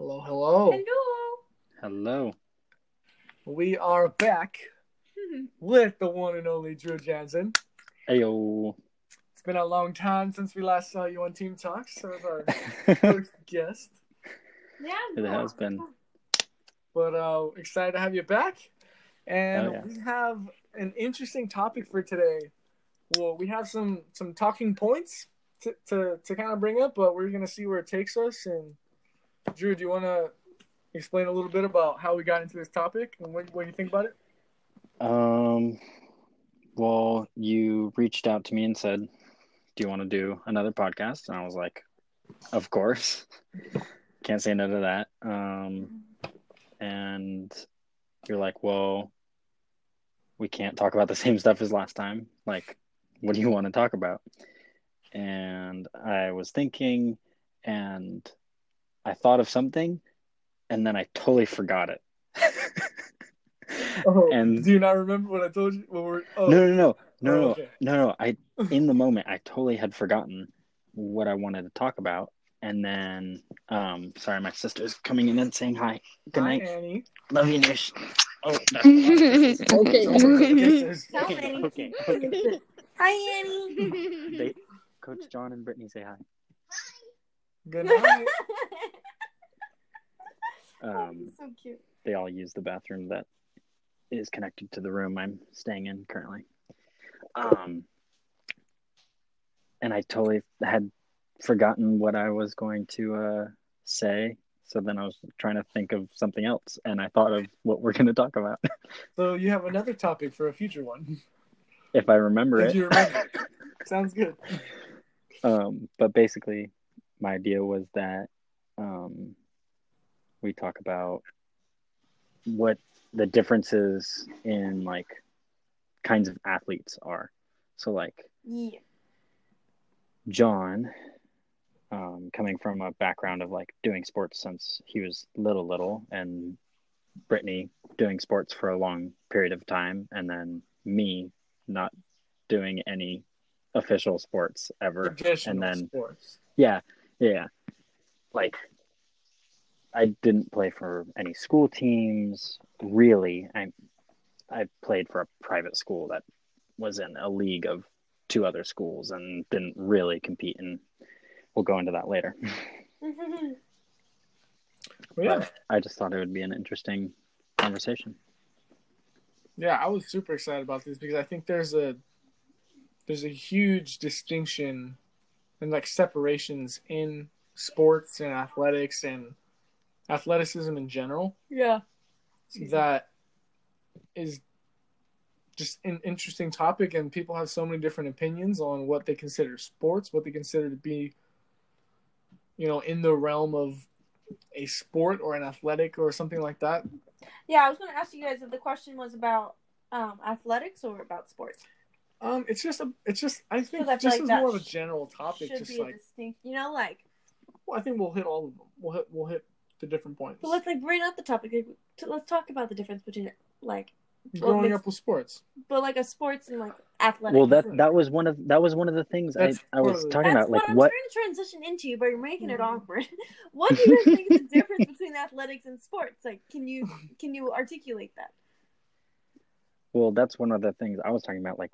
Hello, hello. Hello. Hello. We are back with the one and only Drew Jansen. Ayo. It's been a long time since we last saw you on Team Talks, so as our first guest. yeah. It has been. But uh, excited to have you back. And Oh, yeah. we have an interesting topic for today. Well, we have some some talking points to, to, to kind of bring up, but we're going to see where it takes us. And Drew, do you want to explain a little bit about how we got into this topic and what, what you think about it? Um, well, you reached out to me and said, "Do you want to do another podcast?" And I was like, "Of course." Can't say no to that. Um, and you're like, "Well, we can't talk about the same stuff as last time. Like, what do you want to talk about?" And I was thinking, and I thought of something, and then I totally forgot it. Oh, And- do you not remember what I told you? What we're, oh, No, no, no, no, Oh, no, okay. no, no. I in the moment I totally had forgotten what I wanted to talk about, and then um, sorry, my sister's coming in and saying hi. Good Hi, night, Annie. love you, Nish. Oh, that's Okay, kisses. Tell okay, okay, okay. Hi, Annie. They, Coach John and Brittany say hi. Good night. Um, so cute. they all use the bathroom that is connected to the room I'm staying in currently. Um, and I totally had forgotten what I was going to uh, say. So then I was trying to think of something else, and I thought of what we're going to talk about. So you have another topic for a future one. if I remember Did it. you remember? Sounds good. Um, but basically, my idea was that um, we talk about what the differences in like kinds of athletes are. So, like Yeah. John, um, coming from a background of like doing sports since he was little, little, and Brittany doing sports for a long period of time, and then me not doing any official sports ever. Traditional and then sports. yeah, yeah. Like, I didn't play for any school teams, really. I I played for a private school that was in a league of two other schools and didn't really compete. And we'll go into that later. Well, yeah, But I just thought it would be an interesting conversation. yeah. I was super excited about this because I think there's a there's a huge distinction and like separations in sports and athletics and athleticism in general yeah. that is just an interesting topic and people have so many different opinions on what they consider sports what they consider to be you know in the realm of a sport or an athletic or something like that Yeah, I was going to ask you guys if the question was about um, athletics or about sports. um it's just a it's just i think Because I feel this like is more of a general topic Should just be like distinct, you know, like. well, i think we'll hit all of them we'll hit we'll hit the different points But let's like bring up the topic. Let's talk about the difference between like, growing makes- up with sports but like a sports and like athletics. Well, that that was one of that was one of the things I, That's I was part of- talking That's about. Like what I'm trying to transition into, you but you're making it Mhm. awkward. what do you guys think is the difference between athletics and sports? Like, can you can you articulate that? Well, that's one of the things I was talking about. Like,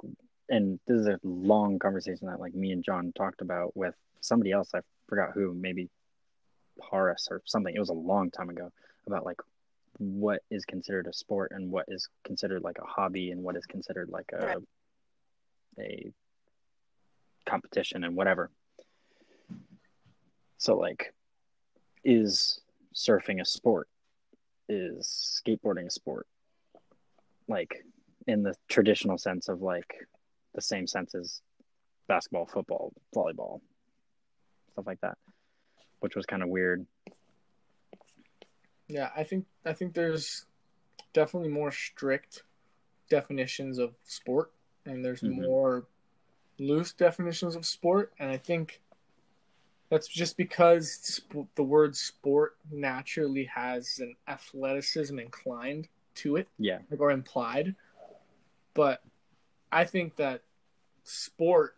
and this is a long conversation that like me and John talked about with somebody else. I forgot who, maybe Horace or something. It was a long time ago about like what is considered a sport and what is considered like a hobby and what is considered like a Right. a competition and whatever. So like, is surfing a sport? Is skateboarding a sport? Like in the traditional sense of like the same sense as basketball, football, volleyball, stuff like that, which was kind of weird. Yeah, I think I think there's definitely more strict definitions of sport, and there's Mhm. more loose definitions of sport, and I think that's just because sp- the word sport naturally has an athleticism inclined to it, Yeah, like, or implied. But I think that sport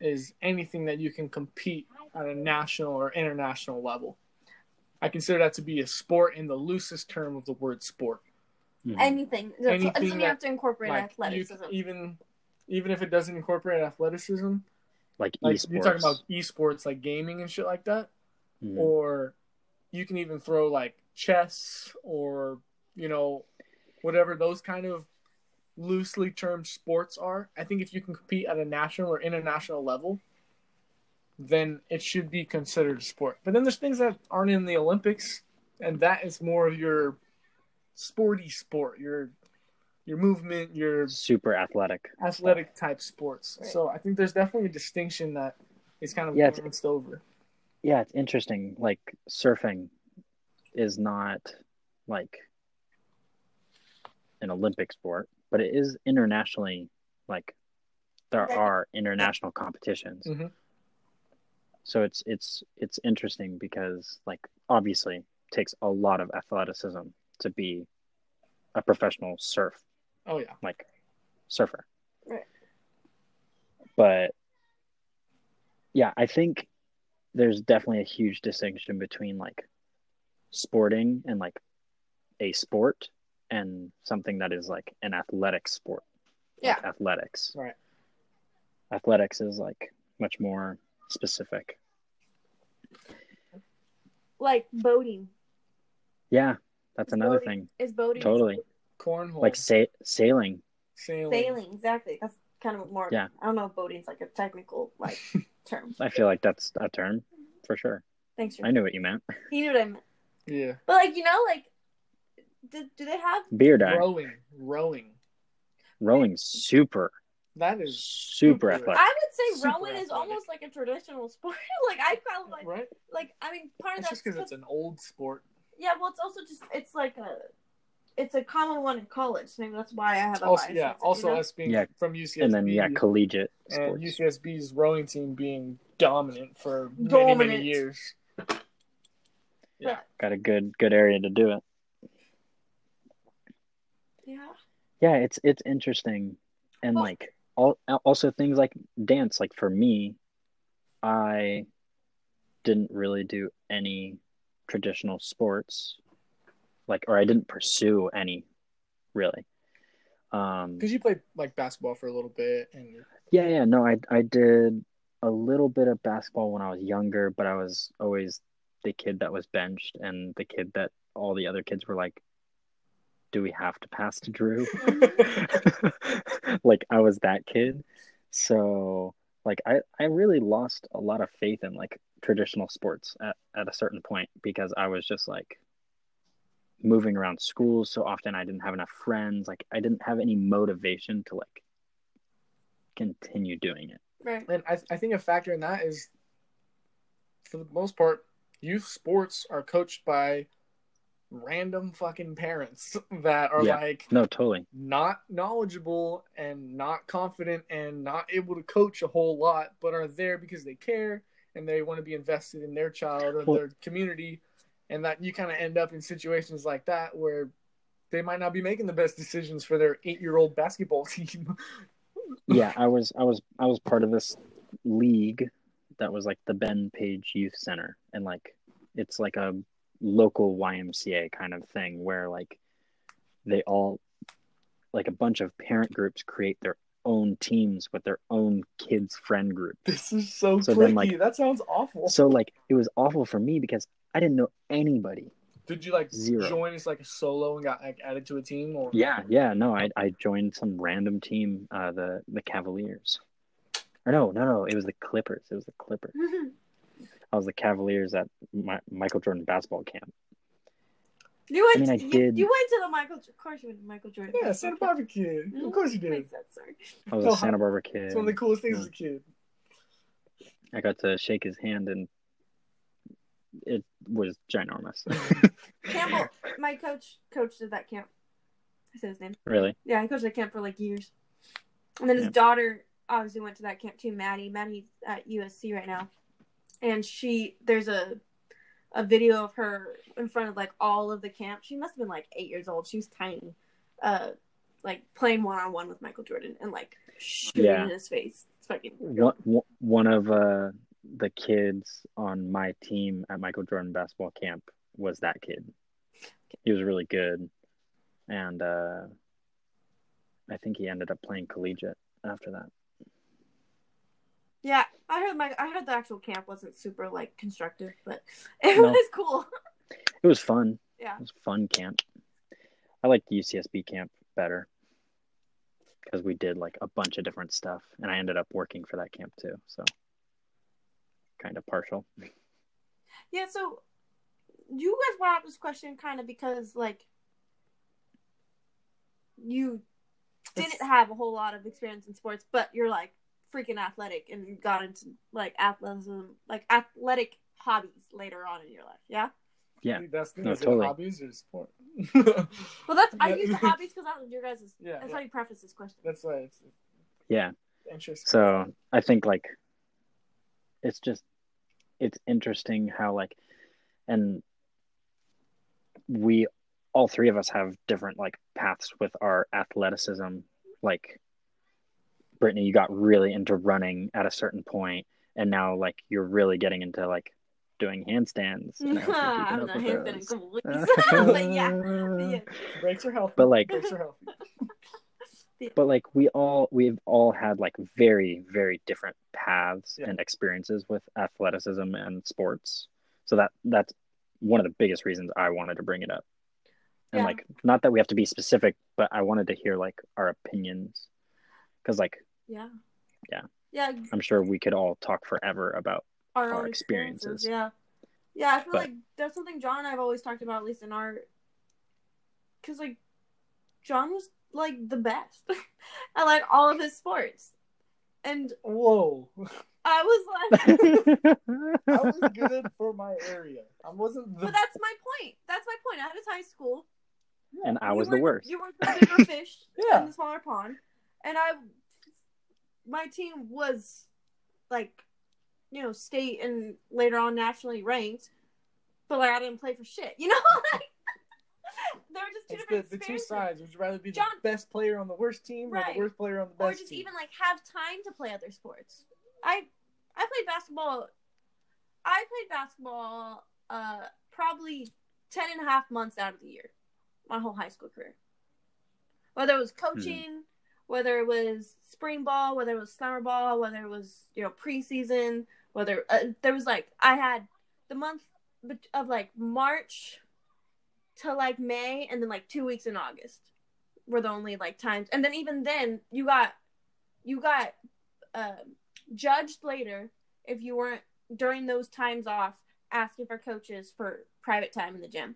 is anything that you can compete at a national or international level. I consider that to be a sport in the loosest term of the word sport. Mhm. Anything. So, Anything so you that- have to incorporate Like you, athleticism. even even if it doesn't incorporate athleticism, like like esports. you're talking about esports like gaming and shit like that, Mhm. or you can even throw like chess or you know whatever those kind of loosely termed sports are. I think if you can compete at a national or international level, then it should be considered a sport. But then there's things that aren't in the Olympics, and that is more of your sporty sport, your your movement, your super athletic. athletic type sports. Right. So I think there's definitely a distinction that is kind of Yeah, it's- glanced over. Yeah, it's interesting. Like surfing is not like an Olympic sport, but it is internationally like there are international competitions. Mhm. So it's it's it's interesting because like obviously it takes a lot of athleticism to be a professional surf Oh yeah. like surfer. Right. But yeah, I think there's definitely a huge distinction between like sporting and like a sport and something that is like an athletic sport. Like Yeah. athletics. Right. Athletics is like much more specific. like boating. Yeah, that's Is another boating- thing. Is boating Totally. Cornhole. Like sa- sailing. sailing. sailing? Exactly. That's kind of more. Yeah. I don't know if boating's like a technical like term. I feel like that's a term for sure. Thanks. I For, knew what you meant. he knew what I meant. Yeah. But like you know, like, do, do they have? Beer dive. Rowing. Rowing. Rowing's super, That is super athletic. I would say Super rowing is almost like a traditional sport. like I kind like, right. like I mean, part of That's that's just because it's an old sport. yeah. Well, it's also just it's like a. It's a common one in college. Maybe that's why I have a Also, bias yeah. Also, you know? us being Yeah. from UCSB, and then yeah, collegiate and sports. UCSB's rowing team being dominant for many many years. Yeah. Got a good good area to do it. yeah. Yeah, it's it's interesting, and Well- like all also things like dance. Like for me, I didn't really do any traditional sports, like or I didn't pursue any, really. Um, Because you played like basketball for a little bit, and Yeah, yeah, no, I I did a little bit of basketball when I was younger, but I was always the kid that was benched and the kid that all the other kids were like, "Do we have to pass to Drew?" like I was that kid. So, like I I really lost a lot of faith in like traditional sports at at a certain point because I was just like moving around schools so often I didn't have enough friends, like I didn't have any motivation to like continue doing it. Right. and I I think a factor in that is, for the most part, youth sports are coached by random fucking parents that are Yeah. like No, totally. not knowledgeable and not confident and not able to coach a whole lot, but are there because they care and they want to be invested in their child or Well- their community. And that you kind of end up in situations like that where they might not be making the best decisions for their eight year old basketball team. Yeah, I was I was I was part of this league that was like the Ben Page Youth Center and like it's like a local YMCA kind of thing where like they all like a bunch of parent groups create their own teams with their own kids friend group. this is so, So then, like- that sounds awful. So like it was awful for me because I didn't know anybody. Did you like Zero. join as like a solo and got like added to a team or Yeah, yeah, no, I I joined some random team, uh the the Cavaliers. Or no, no, no, it was the Clippers. It was the Clippers. I was the Cavaliers at my, Michael Jordan basketball camp. You went. I mean, I you, did- you went to the Michael. Of course, you went to Michael Jordan. Yeah, Santa Barbara kid. Of mm-hmm. course you did. Makes sense, sorry. I was Oh, a Santa Barbara kid. It's one of the coolest things as a mm. kid. I got to shake his hand and it was ginormous. Campbell, my coach, coached at that camp. I said his name. really? Yeah, he coached that camp for like years. And then his Yeah. daughter obviously went to that camp too, Maddie. Maddie's at USC right now. And she there's a a video of her in front of like all of the camp. She must have been like eight years old. She was tiny. Uh like playing one on one with Michael Jordan and like shooting Yeah. in his face. It's fucking One, one- of uh, the kids on my team at Michael Jordan basketball camp was that kid. He was really good, and uh, I think he ended up playing collegiate after that. Yeah, I heard my I heard the actual camp wasn't super like constructive, but it No. was cool. It was fun. Yeah. It was fun camp. I liked the UCSB camp better because we did like a bunch of different stuff, and I ended up working for that camp too. So kind of partial. Yeah, so you guys brought up this question kind of because like you didn't It's- have a whole lot of experience in sports, but you're like freaking athletic and got into like athleticism, like athletic hobbies later on in your life. Yeah. Yeah. Dude, that's the thing. No, is totally. hobbies or sport? Well, that's I use the hobbies because that was your guys'. Yeah, that's yeah. how you preface this question. That's why it's Yeah. interesting. So I think like it's just it's interesting how like and we all three of us have different like paths with our athleticism. Like Brittany, you got really into running at a certain point, and now like you're really getting into like doing handstands. and I hope you're I keeping haven't up done with handstand in a those. couple weeks, but yeah, yeah. breaks your health. But, like- breaks your health. but like we all we've all had like very very different paths Yeah. and experiences with athleticism and sports so that that's one of the biggest reasons i wanted to bring it up and Yeah. like not that we have to be specific but i wanted to hear like our opinions because like Yeah. Yeah. Yeah. i'm sure we could all talk forever about Our, Our experiences. experiences. Yeah. Yeah. I feel But- like that's something John and I've always talked about, at least in our. Because, like, John was, like, the best at, like, all of his sports. And Whoa, I was like. I was good for my area. I wasn't the but that's my point. That's my point. At his high school, and i you was were the worst You were the bigger fish Yeah. in the smaller pond, and I, my team was, like, you know, state and later on nationally ranked, but like I didn't play for shit. You know, like there were just two it's different the, the two sides. Would you rather be John- the best player on the worst team or the worst player on the best? or just team? even like have time to play other sports. I I played basketball. I played basketball uh probably 10 and a half months out of the year, my whole high school career. Whether it was coaching, whether it was spring ball, whether it was summer ball, whether it was you know preseason, whether uh, there was like I had the month of like March to like May, and then like two weeks in August were the only like times, and then even then you got you got uh, judged later if you weren't during those times off asking for coaches for private time in the gym.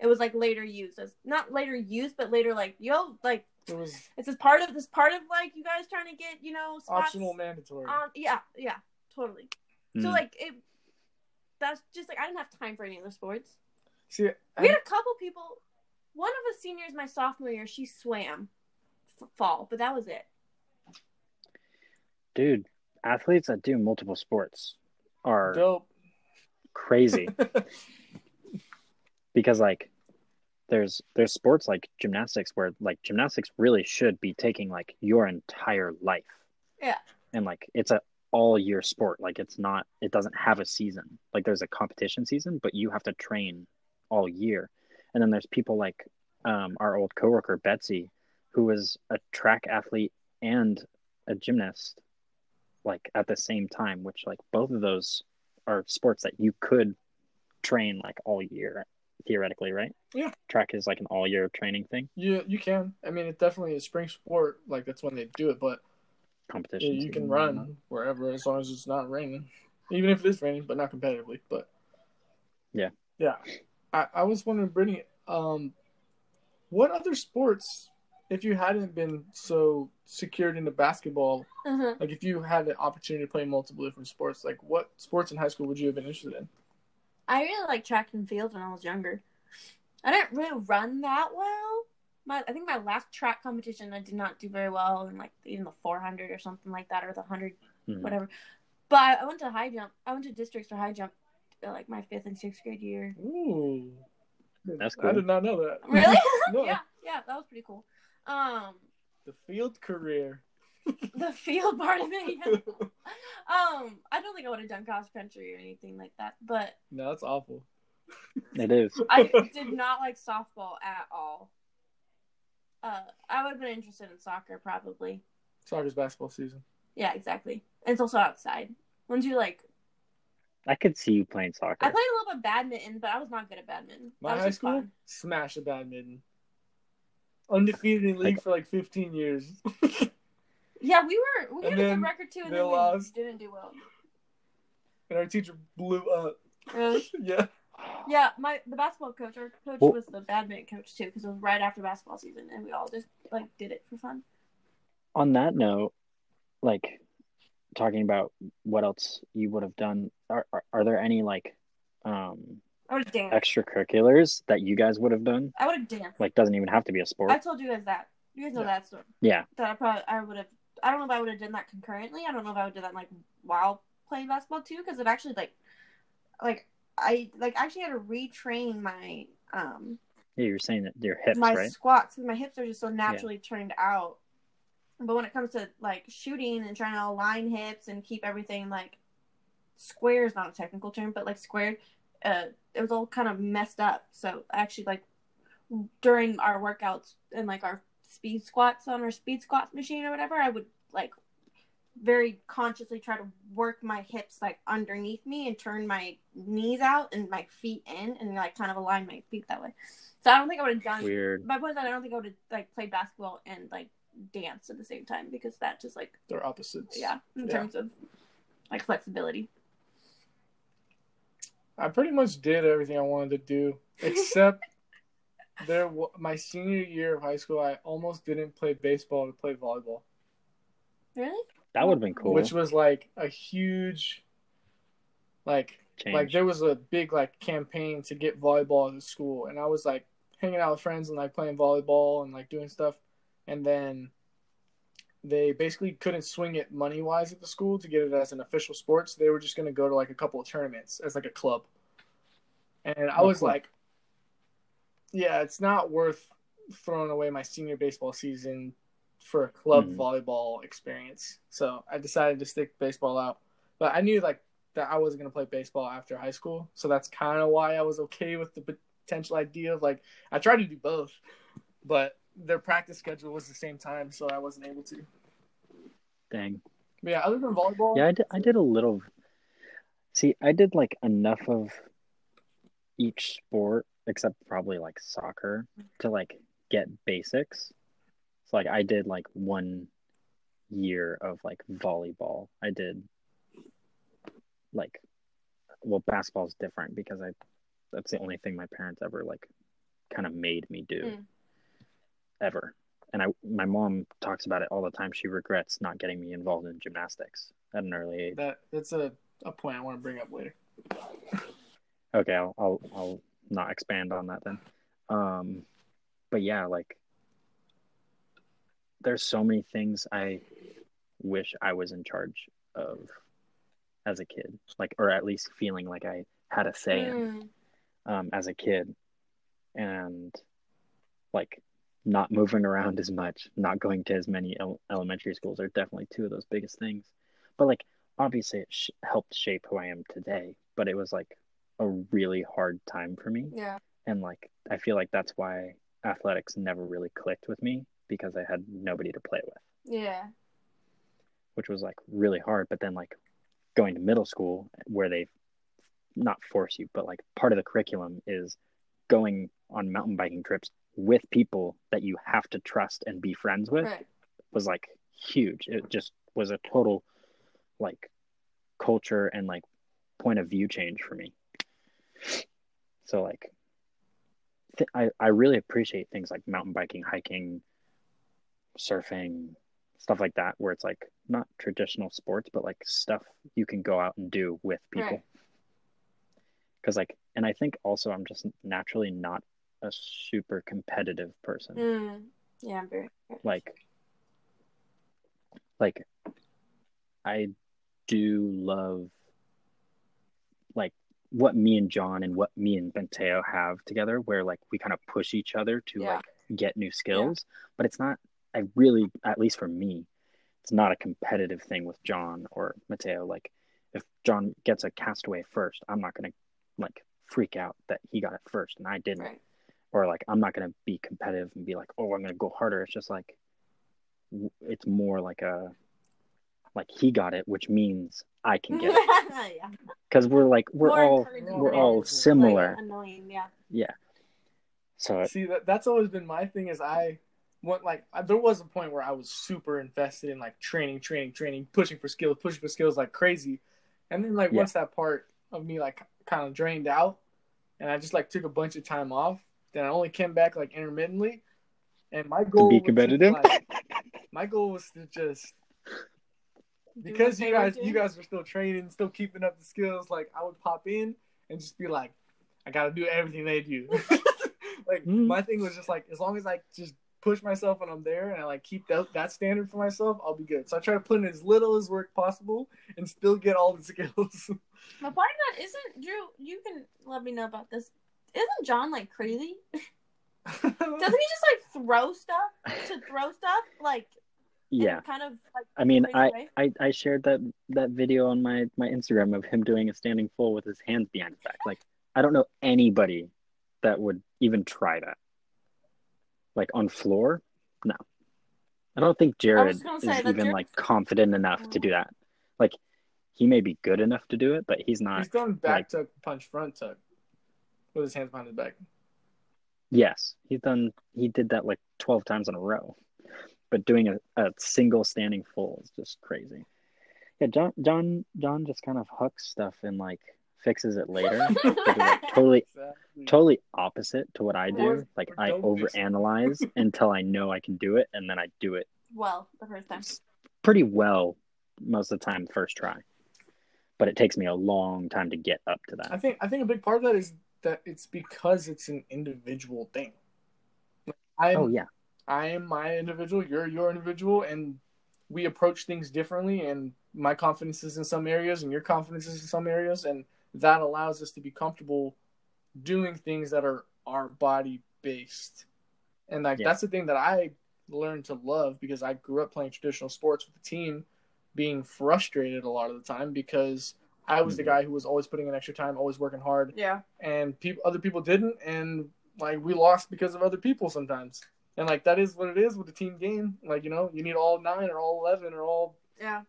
It was like later used as not later used, but later like yo like it was it's this part of this part of like you guys trying to get you know spots optional, mandatory. on yeah yeah totally. So Mm. like it that's just like I didn't have time for any other sports. See, We had a couple people. One of us seniors my sophomore year, she swam f- fall, but that was it. dude athletes that do multiple sports are dope. crazy because like there's there's sports like gymnastics where like gymnastics really should be taking like your entire life. Yeah. and like it's a all year sport. Like it's not it doesn't have a season. Like there's a competition season but you have to train all year. And then there's people like um, our old coworker betsy who was a track athlete and a gymnast like at the same time which like both of those are sports that you could train like all year theoretically right Yeah. track is like an all year training thing You you can. I mean, it definitely is spring sport. Like that's when they do it. But competition yeah, you can season, run wherever as long as it's not raining, even if it is raining, but not competitively. But Yeah. yeah. I, I was wondering, Brittany, um, what other sports, if you hadn't been so secured into basketball, Uh-huh. like if you had the opportunity to play multiple different sports, like what sports in high school would you have been interested in? I really liked track and field when I was younger. I didn't really run that well. My, I think my last track competition I did not do very well in like even the 400 or something like that or the 100 Mhm. whatever. But I, I went to high jump. I went to districts for high jump uh, like my fifth and sixth grade year. Ooh, That's cool. I did not know that. Really? No. yeah, yeah, that was pretty cool. Um, The field career. The field part of it. Yeah. Um, I don't think I would have done cross country or anything like that, but no, that's awful. It is. I did not like softball at all. Uh, I would have been interested in soccer probably. Soccer's basketball season. Yeah, exactly. And it's also outside. Once you like, I could see you playing soccer. I played a little bit of badminton, but I was not good at badminton. My high school fun. smash at badminton. Undefeated in league Like- for like 15 years. Yeah, we were. We And had a good record too, and they then we lost. didn't do well. and our teacher blew up. Really? Yeah. Yeah, my the basketball coach, our coach Well- was the badminton coach too, because it was right after basketball season, and we all just like did it for fun. On that note, like talking about what else you would have done, are are, are there any like um I would have danced. extracurriculars that you guys would have done? I would have danced. Like doesn't even have to be a sport. I told you guys that. You guys know Yeah. that story. Yeah. That I probably I would have. I don't know if I would have done that concurrently. I don't know if I would do that like while playing basketball too, because it actually like, like I like actually had to retrain my um Yeah, you're saying that your hips, my right? squats because my hips are just so naturally turned out. But when it comes to like shooting and trying to align hips and keep everything like square is not a technical term, but like squared, uh, it was all kind of messed up. So actually, like during our workouts and like our speed squats on our speed squats machine or whatever, I would like very consciously try to work my hips like underneath me and turn my knees out and my feet in and like kind of align my feet that way. So I don't think I would have done Weird. my point is that I don't think I would have like played basketball and like dance at the same time because that just like They're opposites. yeah in Yeah. terms of like flexibility. I pretty much did everything I wanted to do, except there. My senior year of high school, I almost didn't play baseball to play volleyball, Really? That would have been cool. which was like a huge, like, Change. like there was a big like campaign to get volleyball to school, and I was like hanging out with friends and like playing volleyball and like doing stuff, and then they basically couldn't swing it money wise at the school to get it as an official sport, so they were just going to go to like a couple of tournaments as like a club, and I Oh, was cool. like, yeah, it's not worth throwing away my senior baseball season for a club Mhm. volleyball experience. So I decided to stick baseball out. But I knew like that I wasn't going to play baseball after high school. So that's kind of why I was okay with the potential idea of like I tried to do both, but their practice schedule was the same time, so I wasn't able to. Dang. But yeah, other than volleyball, Yeah, I did, I did a little. See, I did like enough of each sport, except probably like soccer, to like get basics. So like I did like one year of like volleyball. I did like, well, basketball is different because I that's the only thing my parents ever like kind of made me do Mm. ever. And I my mom talks about it all the time. She regrets not getting me involved in gymnastics at an early age. that that's a, a point I want to bring up later. Okay, I'll I'll I'll not expand on that then. Um, but yeah, like there's so many things I wish I was in charge of as a kid, like or at least feeling like I had a say in Mm. um, as a kid, and like not moving around as much, not going to as many el- elementary schools are definitely two of those biggest things. But like obviously it sh- helped shape who I am today, but it was like a really hard time for me, Yeah. and like I feel like that's why athletics never really clicked with me because I had nobody to play with, Yeah. which was like really hard. But then like going to middle school where they not force you, but like part of the curriculum is going on mountain biking trips with people that you have to trust and be friends with Right. was like huge. It just was a total like culture and like point of view change for me. So like th- I I really appreciate things like mountain biking, hiking, surfing, stuff like that where it's like not traditional sports but like stuff you can go out and do with people. Right. Cuz like and I think also I'm just naturally not a super competitive person Mm. Yeah, I'm very. like like i do love like what me and john and what me and benteo have together where like we kind of push each other to Yeah. like get new skills but it's not i really at least for me it's not a competitive thing with john or mateo like if john gets a castaway first i'm not going to like freak out that he got it first and I didn't. Right. Or like I'm not gonna be competitive and be like, oh, I'm gonna go harder. It's just like it's more like a like he got it, which means I can get it yeah. because we're like we're More all we're all similar. Like, annoying, yeah. Yeah. So See that that's always been my thing is I went like there was a point where I was super invested in like training, training, training, pushing for skills, pushing for skills like crazy. And then like Yeah. once that part of me like kind of drained out and I just like took a bunch of time off, then I only came back like intermittently. And my goal to be was just, competitive? like, my goal was to just because you guys you guys were still training, still keeping up the skills, like I would pop in and just be like, I gotta do everything they do. like Mm. my thing was just like as long as I just push myself when I'm there and I like keep that that standard for myself, I'll be good. So I try to put in as little as work possible and still get all the skills. But part of that isn't Drew. You can let me know about this. Isn't John like crazy? Doesn't he just like throw stuff to throw stuff like yeah. kind of like I mean, I, way? I I shared that that video on my my Instagram of him doing a standing full with his hands behind his back. Like I don't know anybody that would even try that. Like on floor, no. I don't think Jared is say even Jared- like confident enough to do that. Like he may be good enough to do it, but he's not. He's done back like- tuck, punch, front tuck with his hands behind his back. Yes, he's done. He did that like twelve times in a row, but doing a, a single standing full is just crazy. Yeah, John, John, John just kind of hooks stuff and like fixes it later. Like, totally, Exactly. totally opposite to what I do. Or- Like or I don't overanalyze until I know I can do it, and then I do it well the first time. pretty well most of the time first try. But it takes me a long time to get up to that. I that. think I think a big part of that is that it's because it's an individual thing. I'm, Oh yeah, I am my individual, you're your individual, and we approach things differently. And my confidence is in some areas, and your confidence is in some areas, and that allows us to be comfortable doing things that are our body based. And like Yeah. that's the thing that I learned to love because I grew up playing traditional sports with the team, being frustrated a lot of the time because I was the Mhm. guy who was always putting in extra time, always working hard, Yeah. and people other people didn't and like we lost because of other people sometimes and like that is what it is with the team game like you know you need all nine or all 11 or all Yeah.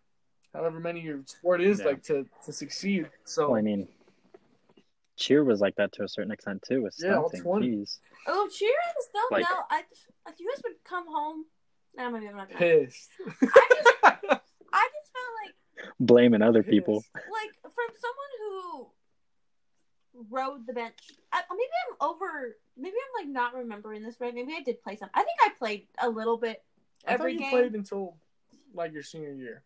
However many your sport is Yeah. like to to succeed so well, I mean, cheer was like that to a certain extent too with Yeah, all stunting. 20. Jeez. Oh, cheering stuff. Like- no, I like you guys would come home. No, maybe I'm not. Gonna. pissed I just felt like blaming other people. Like from someone who rode the bench. I, maybe I'm over. Maybe I'm like not remembering this right. Maybe I did play some. I think I played a little bit I thought every you game. played until like your senior year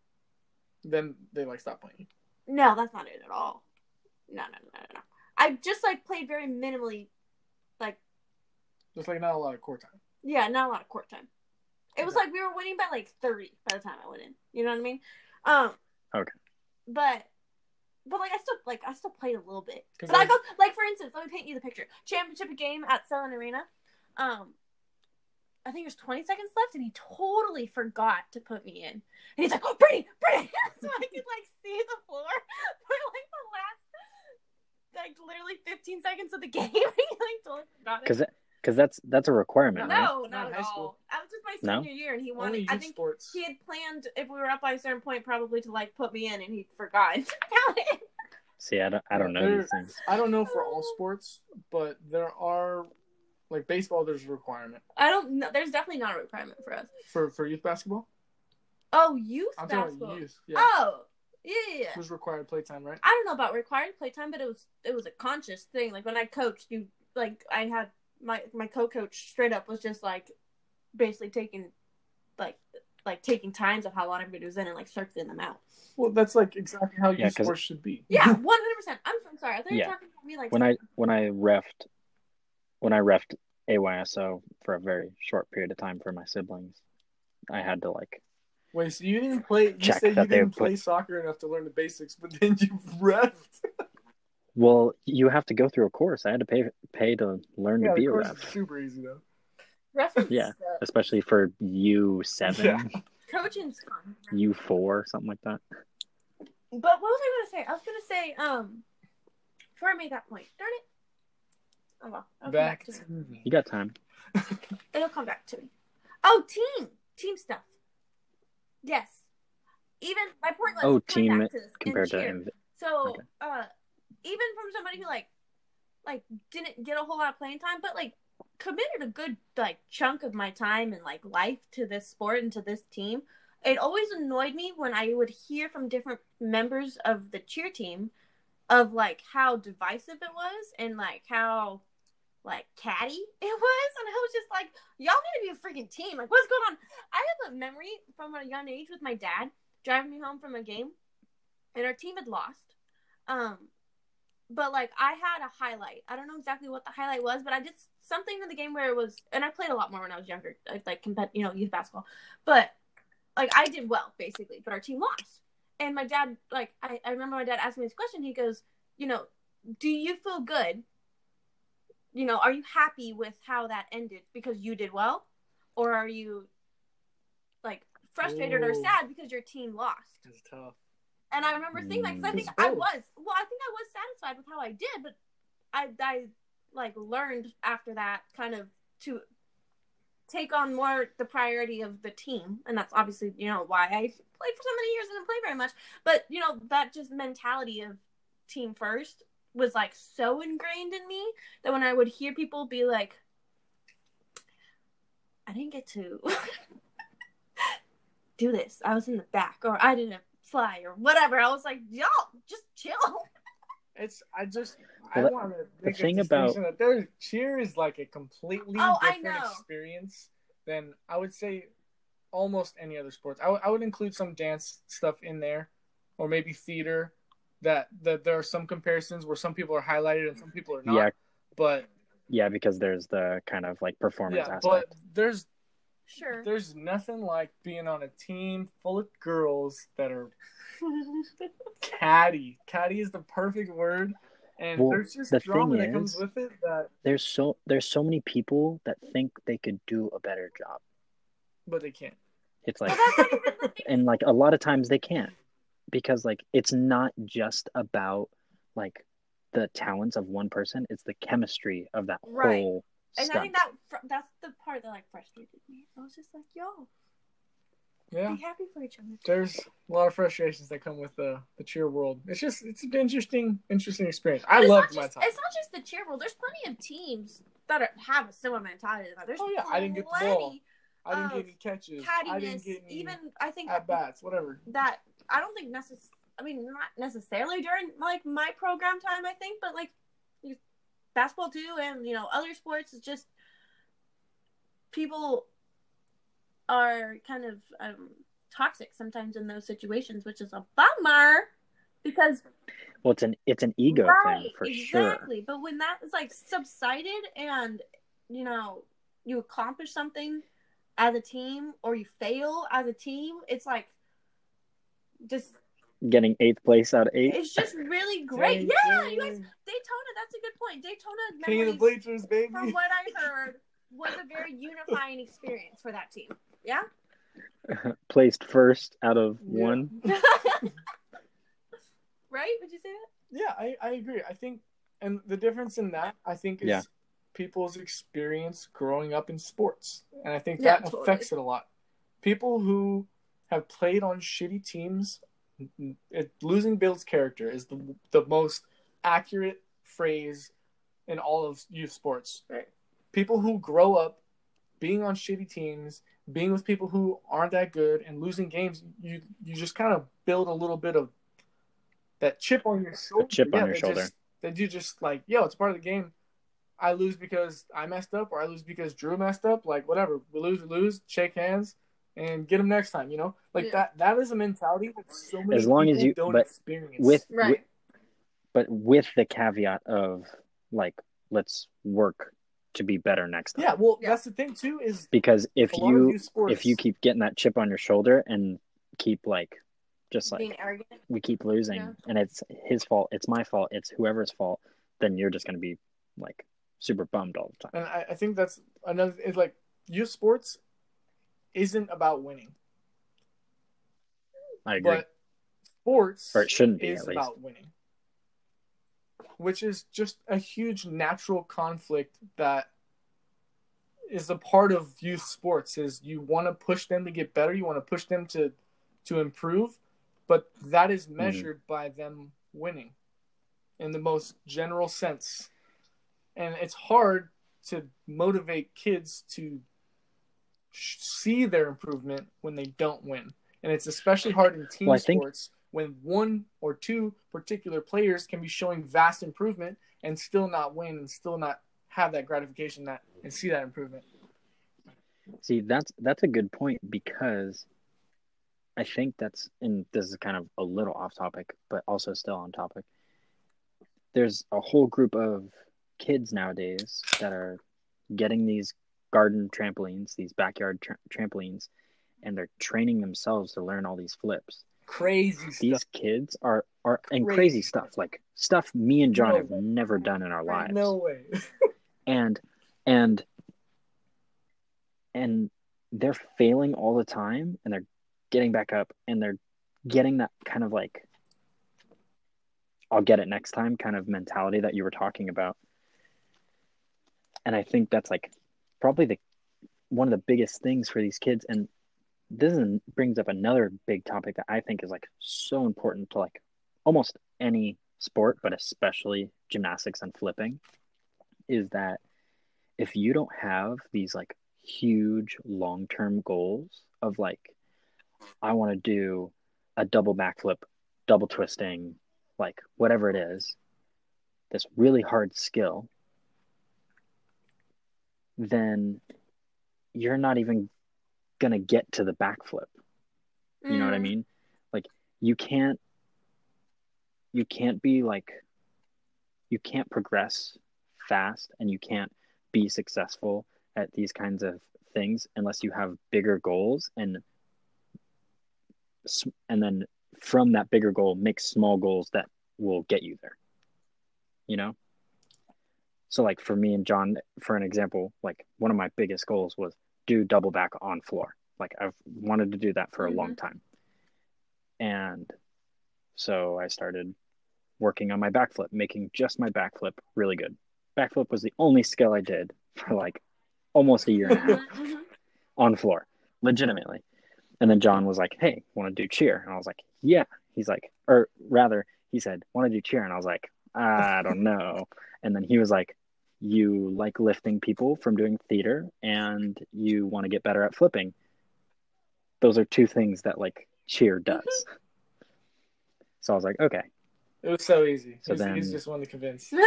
then they like stop playing No, that's not it at all. No, no, no, no, no. I just like played very minimally. Like, just like not a lot of court time yeah, not a lot of court time. It was like we were winning by like thirty by the time I went in. You know what I mean? Um. Okay. But, but like I still like I still played a little bit. 'Cause But I I- go like for instance, let me paint you the picture. Championship game at Selin Arena. Um. I think there's 20 seconds left, and he totally forgot to put me in. And he's like, "Oh, Brittany, Brittany!" so I could like see the floor for like the last, like literally 15 seconds of the game. he like totally forgot. Because because that's that's a requirement, right? No, Not not at high school. all. That was just my No? senior year, and he wanted. youth I think sports he had planned if we were up by a certain point, probably to like put me in, and he forgot. See, I don't I don't know There- these things. i don't know for all sports but there are like baseball there's a requirement I don't know. There's definitely not a requirement for us. for for youth basketball Oh, youth i'm basketball. youth yeah Oh, yeah, yeah, yeah. it was required playtime right I don't know about required playtime, but it was it was a conscious thing. Like when I coached, you like I had my my co-coach straight up was just like basically taking like like taking times of how long everybody was in and like circling them out. Well, that's like exactly how Yeah, youth 'cause- sports should be. Yeah, one hundred percent. I'm, I'm sorry. I thought you were Yeah. talking about me like When I when I refed when I refed AYSO for a very short period of time for my siblings, I had to like Wait, so you didn't play? You Check said you didn't put- play soccer enough to learn the basics, but then you refed. well, you have to go through a course. I had to pay pay to learn Yeah, to be the a ref, is super easy though. reference. Yeah. especially for U seven, Yeah. coaching's fun. U four, something like that. But what was I gonna say? I was gonna say, um, before I made that point, darn it, Oh, well. It'll come Back to to me. me. You got time. It'll come back to me. Oh, team, team stuff. Yes. Even my point was Oh, team back to this, Compared to cheer. So, Okay. uh, even from somebody who like, like didn't get a whole lot of playing time, but like committed a good like chunk of my time and like life to this sport and to this team. It always annoyed me when I would hear from different members of the cheer team of like how divisive it was and like how like catty it was, and I was just like, y'all need to be a freaking team. Like, what's going on? I have a memory from a young age with my dad driving me home from a game, and our team had lost. Um, but like I had a highlight. I don't know exactly what the highlight was, but I did something in the game where it was, and I played a lot more when I was younger, like, like compet, you know, youth basketball. But like I did well basically, but our team lost. And my dad, like I, I remember my dad asking me this question. He goes, you know, do you feel good? You know, are you happy with how that ended because you did well, or are you like frustrated or sad because your team lost? It's tough. And I remember thinking that because I Mm. think I was well, I think I was satisfied with how I did, but I I like learned after that kind of to take on more the priority of the team, and that's obviously you know why I played for so many years and didn't play very much. But you know that just mentality of team first was like so ingrained in me that when I would hear people be like, I didn't get to do this. I was in the back, or I didn't fly, or whatever. I was like, y'all, just chill. It's I just Well, I the- want to the thing about- that there cheer is like a completely Oh, different experience than I would say almost any other sports. I, w- I would include some dance stuff in there, or maybe theater. That that there are some comparisons where some people are highlighted and some people are not. Yeah. But Yeah, because there's the kind of like performance yeah, aspect. but there's Sure. there's nothing like being on a team full of girls that are catty. Catty is the perfect word. And Well, there's just the drama thing that comes with it that there's so there's so many people that think they could do a better job. but they can't. It's well, like that's not even the thing. and like a lot of times they can't because like it's not just about like the talents of one person it's the chemistry of that Right. whole And I think that fr- that's the part that like frustrated me. I was just like, yo, Yeah. be happy for each other. There's a lot of frustrations that come with the the cheer world. It's just it's an interesting interesting experience. I But it's loved my just, time. It's not just the cheer world. There's plenty of teams that are, have a similar mentality. There's Oh, yeah, I didn't get the ball. I didn't get any catches. I didn't get any Even I think at bats, whatever. that I don't think necess. I mean, not necessarily during like my program time. I think, but like basketball too, and you know other sports. It's just people are kind of um, toxic sometimes in those situations, which is a bummer because well it's an it's an ego right, thing for sure exactly. But when that is like subsided and you know you accomplish something as a team or you fail as a team, it's like just getting eighth place out of eight it's just really great. Dang, yeah, dang. you guys Daytona, that's a good point. Daytona King of the bleachers, baby. from what I heard was a very unifying experience for that team. Yeah? placed first out of Yeah. one right? Would you say that? Yeah, I, I agree. I think, and the difference in that, I think, is Yeah. people's experience growing up in sports. And I think Yeah, that totally. affects it a lot. People who have played on shitty teams, it, losing builds character is the, the most accurate phrase in all of youth sports. Right. People who grow up being on shitty teams, being with people who aren't that good, and losing games, you you just kind of build a little bit of that chip on your shoulder. chip on your shoulder. Just, that you just like, yo, it's part of the game. I lose because I messed up, or I lose because Drew messed up. Like whatever, we lose, we lose. Shake hands and get them next time. You know, like Yeah. that. That is a mentality that so many As long people as you- don't but experience. with, Right. with but with the caveat of like let's work to be better next time yeah, well, Yeah. that's the thing too. Is because if a lot of you sports, if you keep getting that chip on your shoulder and keep like just like Being arrogant. we keep losing Yeah. and it's his fault it's my fault it's whoever's fault then you're just going to be like super bummed all the time and I, I think that's another. It's like youth sports isn't about winning, i agree but sports or it shouldn't be is about winning. which is just a huge natural conflict that is a part of youth sports is you want to push them to get better you want to push them to to improve but that is measured mm-hmm. by them winning in the most general sense and it's hard to motivate kids to see their improvement when they don't win and it's especially hard in team well, sports when one or two particular players can be showing vast improvement and still not win and still not have that gratification that and see that improvement. See, that's that's a good point because I think that's and this is kind of a little off topic, but also still on topic. There's a whole group of kids nowadays that are getting these garden trampolines, these backyard tra- trampolines, and they're training themselves to learn all these flips crazy these stuff. kids are are and crazy. crazy stuff like stuff me and John no have way. never done in our lives. No way. and and and they're failing all the time and they're getting back up and they're getting that kind of like I'll get it next time kind of mentality that you were talking about. And I think that's like probably the one of the biggest things for these kids and this is, brings up another big topic that I think is like so important to like almost any sport, but especially gymnastics and flipping, is that if you don't have these like huge long term goals of like, I want to do a double backflip, double twisting, like whatever it is, this really hard skill, then you're not even gonna get to the backflip. You mm. know what I mm. mean? Like you can't you can't be like you can't progress fast and you can't be successful at these kinds of things unless you have bigger goals and and then from that bigger goal make small goals that will get you there you know so like for me and john for an example like one of my biggest goals was do double back on floor. Like I've wanted to do that for mm-hmm. a long mm-hmm. time. And so I started working on my backflip, making just my backflip really good. Backflip was the only skill I did for like almost a year and a half mm-hmm. on floor, legitimately. And then John was like, "Hey, want to do cheer?" And I was like, "Yeah." He's like, or rather, he said, "Want to do cheer?" And I was like, "I don't know." And then he was like, you like lifting people from doing theater and you want to get better at flipping. Those are two things that like cheer does. Mm-hmm. so i was like okay. It was so easy. So he's, then... he's just one to convince.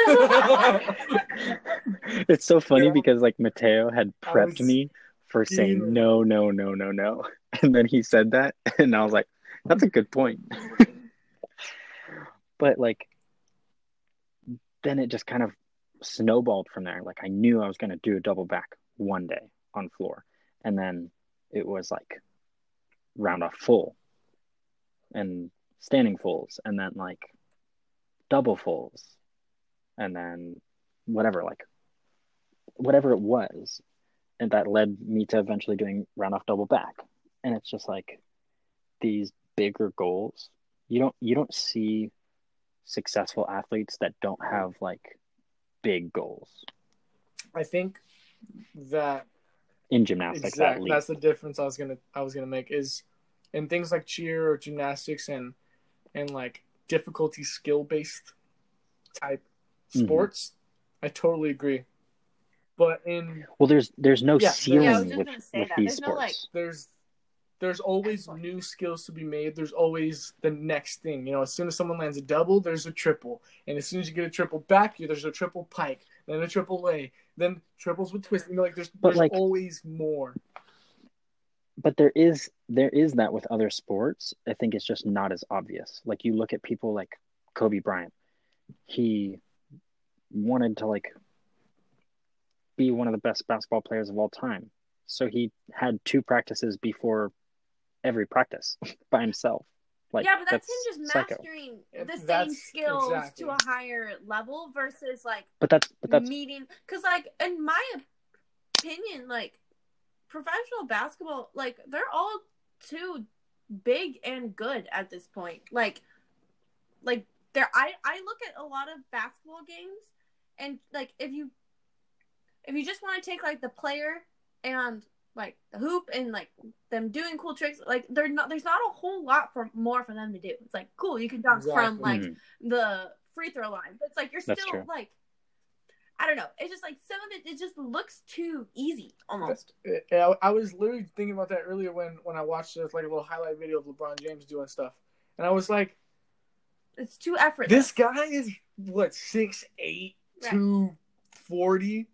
It's so funny yeah. because like mateo had prepped was... me for saying no no no no no. And then he said that and i was like that's a good point. But like then it just kind of snowballed from there. Like I knew I was going to do a double back one day on floor. And then it was like round off full and standing fulls and then like double fulls and then whatever, like whatever it was. And that led me to eventually doing round off double back. And it's just like these bigger goals. You don't you don't see successful athletes that don't have like big goals. I think that in gymnastics, exactly, that's the difference I was gonna I was gonna make is in things like cheer or gymnastics and and like difficulty skill based type mm-hmm. sports. Mm-hmm. I totally agree. But in well, there's there's no yeah, ceiling yeah, with, with these there's sports. No, like, there's there's always new skills to be made. There's always the next thing. You know, as soon as someone lands a double, there's a triple. And as soon as you get a triple back, there's a triple pike, then a triple A, then triples with twist. You know, like there's, but there's like, always more. But there is there is that with other sports. I think it's just not as obvious. Like you look at people like Kobe Bryant. He wanted to like be one of the best basketball players of all time. So he had two practices before every practice by himself. Like, yeah, but that's, that's him just mastering psycho. the same skills exactly. to a higher level versus like but that's but that's meeting because like in my opinion like professional basketball like they're all too big and good at this point like like there I I look at a lot of basketball games and like if you if you just want to take like the player and like the hoop and like them doing cool tricks like they're not there's not a whole lot for more for them to do it's like cool you can dunk from Exactly. like Mhm. the free throw line but it's like you're That's still true. like i don't know it's just like some of it it just looks too easy almost Yeah, I was literally thinking about that earlier when when I watched just like a little highlight video of LeBron James doing stuff, and I was like, it's too effortless this guy is what six eight, Right. two forty.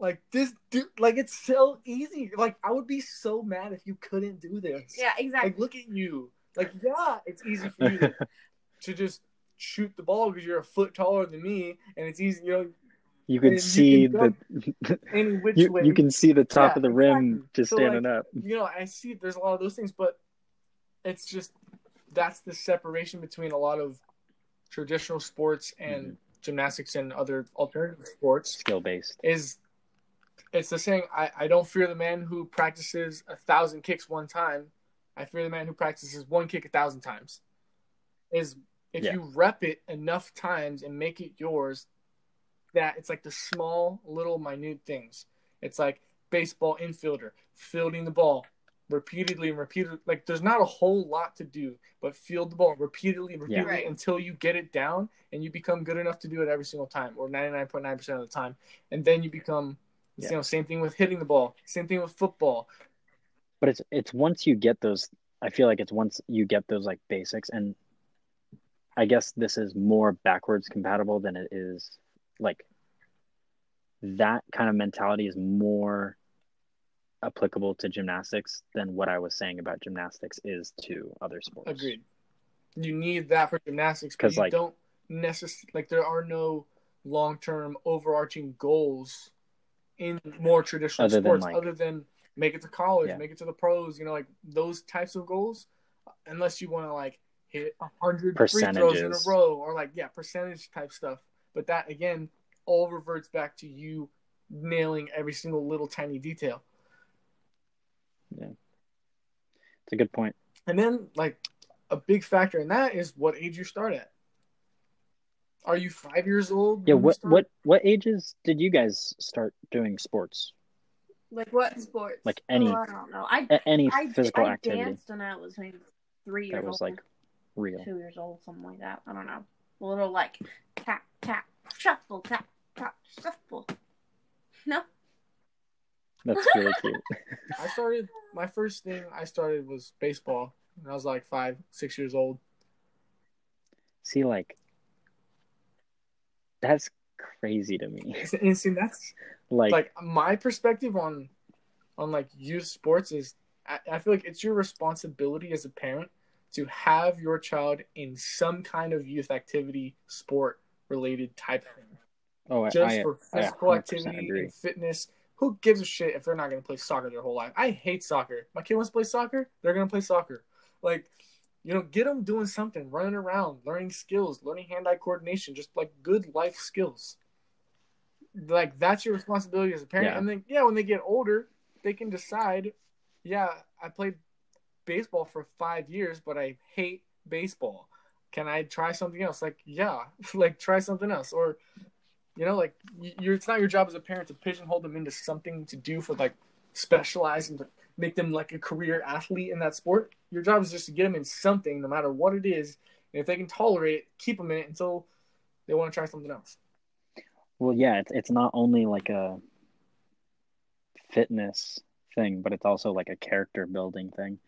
Like this dude, like it's so easy. Like I would be so mad if you couldn't do this. yeah exactly Like look at you. Like yeah, it's easy for you to, to just shoot the ball because you're a foot taller than me, and it's easy. You know, You And can you see can the any which you, way you can see the top Yeah, of the rim exactly. just So, standing like, up. you know, I see there's a lot of those things, but it's just that's the separation between a lot of traditional sports and Mhm. gymnastics and other alternative sports Skill based. is it's the saying I, I don't fear the man who practices a thousand kicks one time. I fear the man who practices one kick a thousand times. Is if Yeah. you rep it enough times and make it yours, that it's like the small little minute things. It's like baseball infielder, fielding the ball repeatedly and repeatedly. Like there's not a whole lot to do, but field the ball repeatedly and Yeah. repeatedly Right. until you get it down and you become good enough to do it every single time or 99.9% of the time. And then you become, Yeah. you know, same thing with hitting the ball, same thing with football. But it's it's once you get those I feel like it's once you get those like basics and I guess this is more backwards compatible than it is like that kind of mentality is more applicable to gymnastics than what I was saying about gymnastics is to other sports. Agreed. You need that for gymnastics because you like- don't necessarily like there are no long term overarching goals in more traditional Other than, sports like- other than make it to college, Yeah. make it to the pros, you know, like those types of goals. Unless you want to like hit hundred free throws in a row or like yeah, percentage type stuff. But that again all reverts back to you nailing every single little tiny detail. Yeah. It's a good point. And then, like, a big factor in that is what age you start at. Are you five years old? Yeah, what what what ages did you guys start doing sports? like what sports Like any- oh, i don't know i A- Any I, physical I activity danced when I was maybe three years that was old, like real. two years old, something like that. I don't know. A little like tap tap shuffle tap tap shuffle. No, That's really cute. I started, my first thing I started was baseball. When I was like five, six years old. See, like that's crazy to me. And see, that's Like, like my perspective on on like youth sports is I, I feel like it's your responsibility as a parent to have your child in some kind of youth activity sport related type thing. Oh, I, just I, for I physical 100% activity agree. and fitness. Who gives a shit if they're not going to play soccer their whole life? I hate soccer. My kid wants to play soccer they're going to play soccer. Like you know get them doing something running around learning skills learning hand-eye coordination just like good life skills. Like that's your responsibility as a parent. Yeah. and then yeah when they get older they can decide yeah i played baseball for five years but i hate baseball. Can i try something else? Like yeah like try something else. Or you know like you're it's not your job as a parent to pigeonhole them into something to do for like specialize and to make them like a career athlete in that sport your job is just to get them in something no matter what it is and if they can tolerate it keep them in it until they want to try something else Well, yeah, it's it's not only like a fitness thing, but it's also like a character building thing.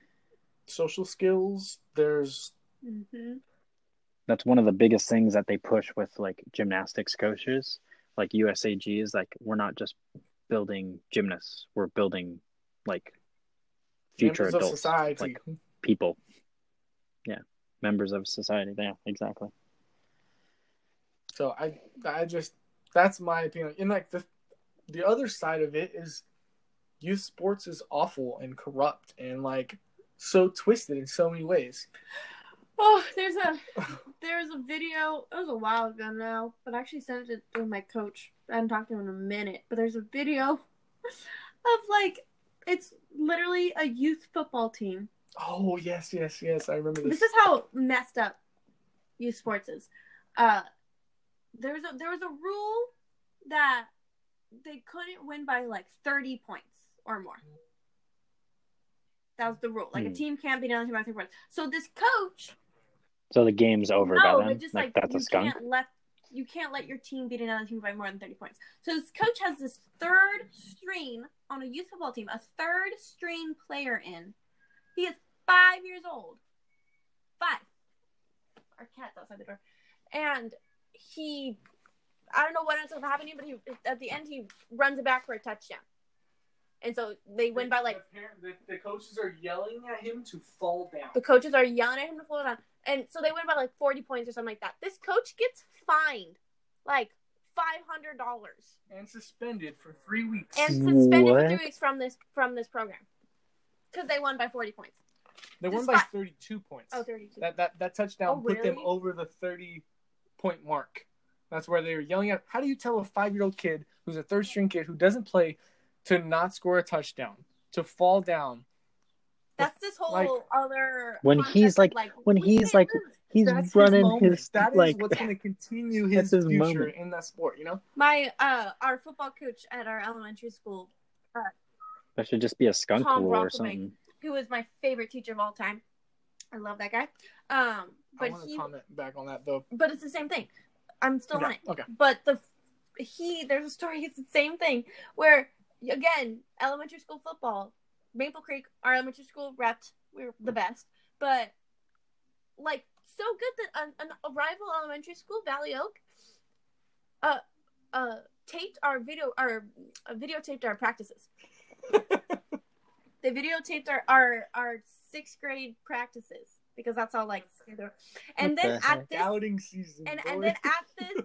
social skills there's mm-hmm. That's one of the biggest things that they push with like gymnastics coaches, like USAG is like we're not just building gymnasts, we're building like future members of adults, society like people. Yeah, members of society. Yeah, exactly. So I I just that's my opinion. And like the the other side of it is youth sports is awful and corrupt and like so twisted in so many ways. Oh, there's a there's a video. It was a while ago now, but I actually sent it to my coach. I haven't talked to him in a minute, but there's a video of like it's literally a youth football team. Oh yes, yes, yes. I remember this. This is how messed up youth sports is. uh, there was a there was a rule that they couldn't win by like 30 points or more. That was the rule. Like a Hmm. team can't beat another team by 30 points. So this coach, So the game's over no, by then. just Like, like, that's you a skunk. can't let you can't let your team beat another team by more than 30 points. So this coach has this third string on a youth football team, a third string player in. He is five years old. Five. Our cat's outside the door. And he I don't know what ends up happening, but he at the end he runs it back for a touchdown. And so they win by like the, parent- the, the coaches are yelling at him to fall down. the coaches are yelling at him to fall down. And so they win by like 40 points or something like that. This coach gets fined like $500 and suspended for three weeks. and suspended for three weeks from this from this program because they won by 40 points. They won by 32 points. Oh, 32. That that that touchdown Oh, put them over the 30 point mark. That's where they were yelling at. How do you tell a five year old kid who's a third string kid who doesn't play to not score a touchdown, to fall down? That's this whole like- other When he's of, like- when he's like- He's That's running moment. his That is like what's going to continue his, his future moment. in that sport. You know, my uh our football coach at our elementary school that should just be a skunk Tom rule or something. Who was my favorite teacher of all time. I love that guy. Um, but he, comment back on that though. but it's the same thing. I'm still on Okay, it. okay. But the he, there's a story. It's the same thing where again, elementary school football, Maple Creek, our elementary school repped. We were the best, but like so good that an, an, a rival elementary school, Valley Oak, uh, uh, taped our video, our uh, videotaped our practices. they videotaped our, our our sixth grade practices because that's all like and then the at heck? this Scouting season. and boy. and then at this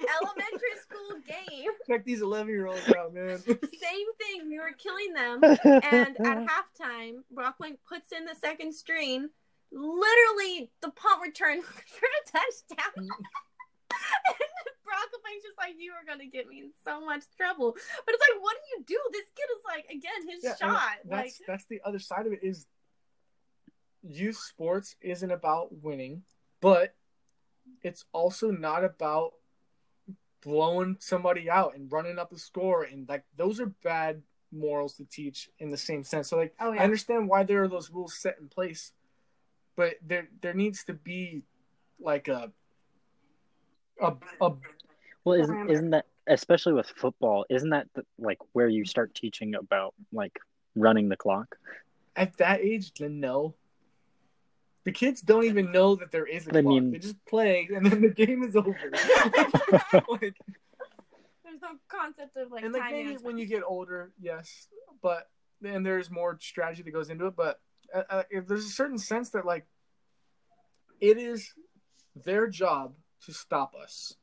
elementary school game, check these 11 year olds out, man. same thing. We were killing them, and at halftime, Rockwing puts in the second string. Literally, the punt return for a touchdown. Mm. and Just like, "You are gonna get me in so much trouble." But it's like, what do you do? This kid is like, again, his Yeah, shot. That's Like, that's the other side of it is youth sports isn't about winning, but it's also not about blowing somebody out and running up the score and like those are bad morals to teach in the same sense. So like oh I understand why there are those rules set in place, but there there needs to be like a a, a Well, isn't isn't that especially with football? Isn't that the, like where you start teaching about like running the clock? at that age then no. The kids don't even know that there is a I clock. mean- they just play and then the game is over. like, there's no concept of like and like time maybe management. when you get older, yes, but and there's more strategy that goes into it. But uh, uh, if there's a certain sense that like it is their job to stop us.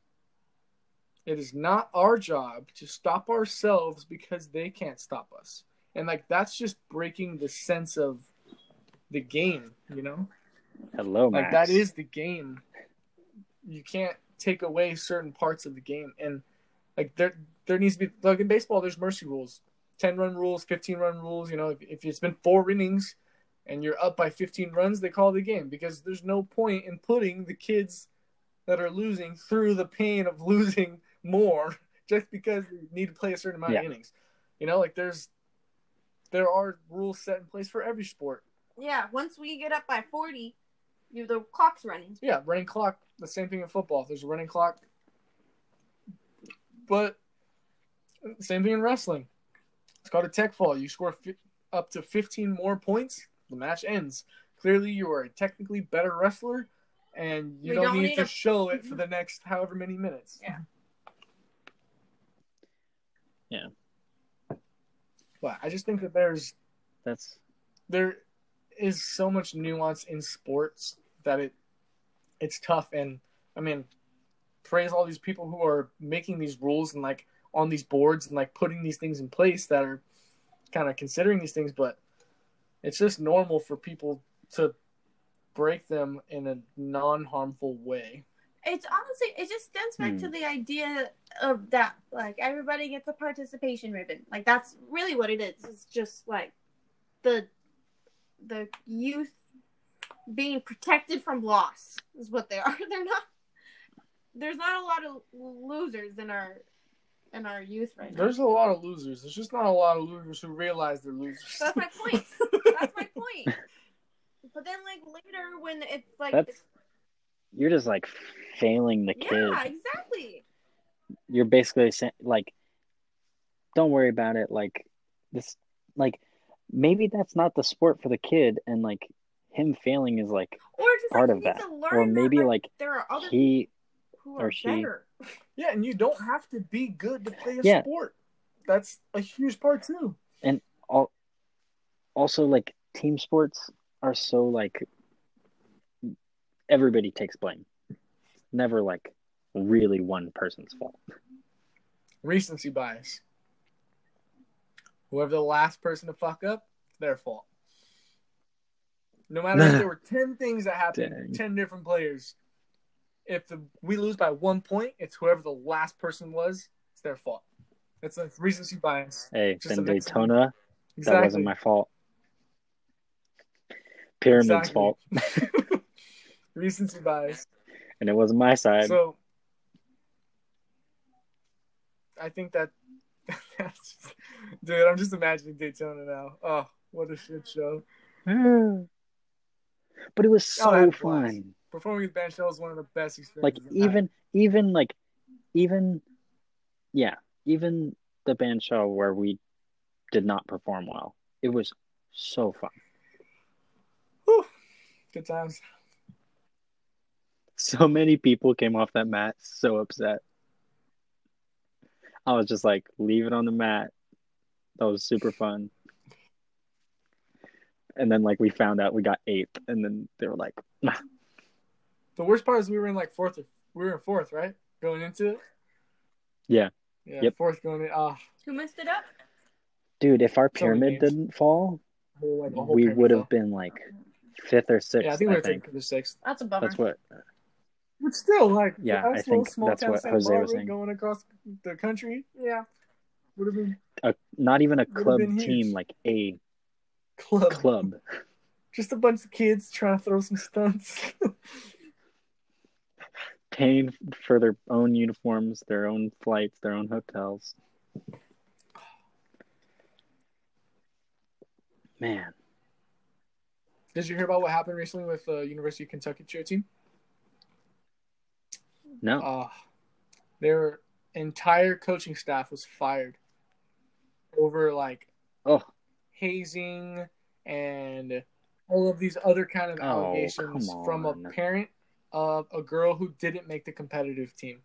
It is not our job to stop ourselves because they can't stop us. And like that's just breaking the sense of the game, you know? Hello, Like that is the game. You can't take away certain parts of the game, and like there there needs to be like in baseball. There's mercy rules, ten run rules, fifteen run rules. You know, if, if it's been four innings and you're up by fifteen runs, they call the game because there's no point in putting the kids that are losing through the pain of losing more just because they need to play a certain amount Yeah. of innings. You know, like there's there are rules set in place for every sport. yeah, once we get up by forty, you the clock's running. Yeah, running clock. The same thing in football. There's a running clock, but same thing in wrestling. It's called a tech fall. You score fi- up to 15 more points, the match ends. Clearly, you are a technically better wrestler, and you don't, don't need, need to a- show it for the next however many minutes. Yeah. Yeah. But I just think that there's That's there is so much nuance in sports that it it's tough. And i mean praise all these people who are making these rules and like on these boards and like putting these things in place that are kind of considering these things. But it's just normal for people to break them in a non-harmful way It's honestly, it just stems back Hmm. to the idea of that, like everybody gets a participation ribbon. Like that's really what it is. It's just like the the youth being protected from loss is what they are. They're not there's not a lot of losers in our in our youth right now. There's a lot of losers. There's just not a lot of losers who realize they're losers. That's my point. That's my point. But then, like later, when it's like, That's you're just like failing the kid. yeah, exactly. You're basically saying like, don't worry about it. Like this, like maybe that's not the sport for the kid, and like him failing is like Or just Part like, of that. or maybe that, like there are other he who or she- better. Yeah, and you don't have to be good to play a Yeah. sport. That's a huge part too. al- also like team sports are so like everybody takes blame. Never like really one person's fault. Recency bias. Whoever the last person to fuck up, their fault. No matter if there were ten things that happened, Dang. ten different players. If the, we lose by one point, it's whoever the last person was. It's their fault. It's a recency bias. Hey, in a mix of- Daytona, Exactly. that wasn't my fault. Pyramid's Exactly. fault, recency bias. and it wasn't my side. So I think that that's dude, I'm just imagining Daytona now. Oh, what a shit show. but it was Oh, so blast. fun. Performing with band shell is one of the best Like experiences. Had. even even like even yeah, even the band show where we did not perform well. It was so fun. Whew. good times. So many people came off that mat so upset. I was just like, leave it on the mat. That was super fun. And then like we found out we got eighth, and then they were like, "Nah." The worst part is we were in like fourth. Or, we were in fourth, right? Going into it. Yeah. Yeah. Yep. Fourth going in. Ah, Who messed it up? dude, if our So pyramid games. didn't fall, whole, like, whole we would have been like fifth or sixth. Yeah, I think we were taking the sixth. That's a bummer. That's what. But still, like, Yeah, I think small that's what San Jose was saying. Going across the country yeah. would have been A, not even a club been huge. team, like a club. club. Just a bunch of kids trying to throw some stunts. paying for their own uniforms, their own flights, their own hotels. Man, Did you hear about what happened recently with the University of Kentucky cheer team? No. Uh, their entire coaching staff was fired over like oh, hazing and all of these other kind of Oh, allegations come from a parent of a girl who didn't make the competitive team.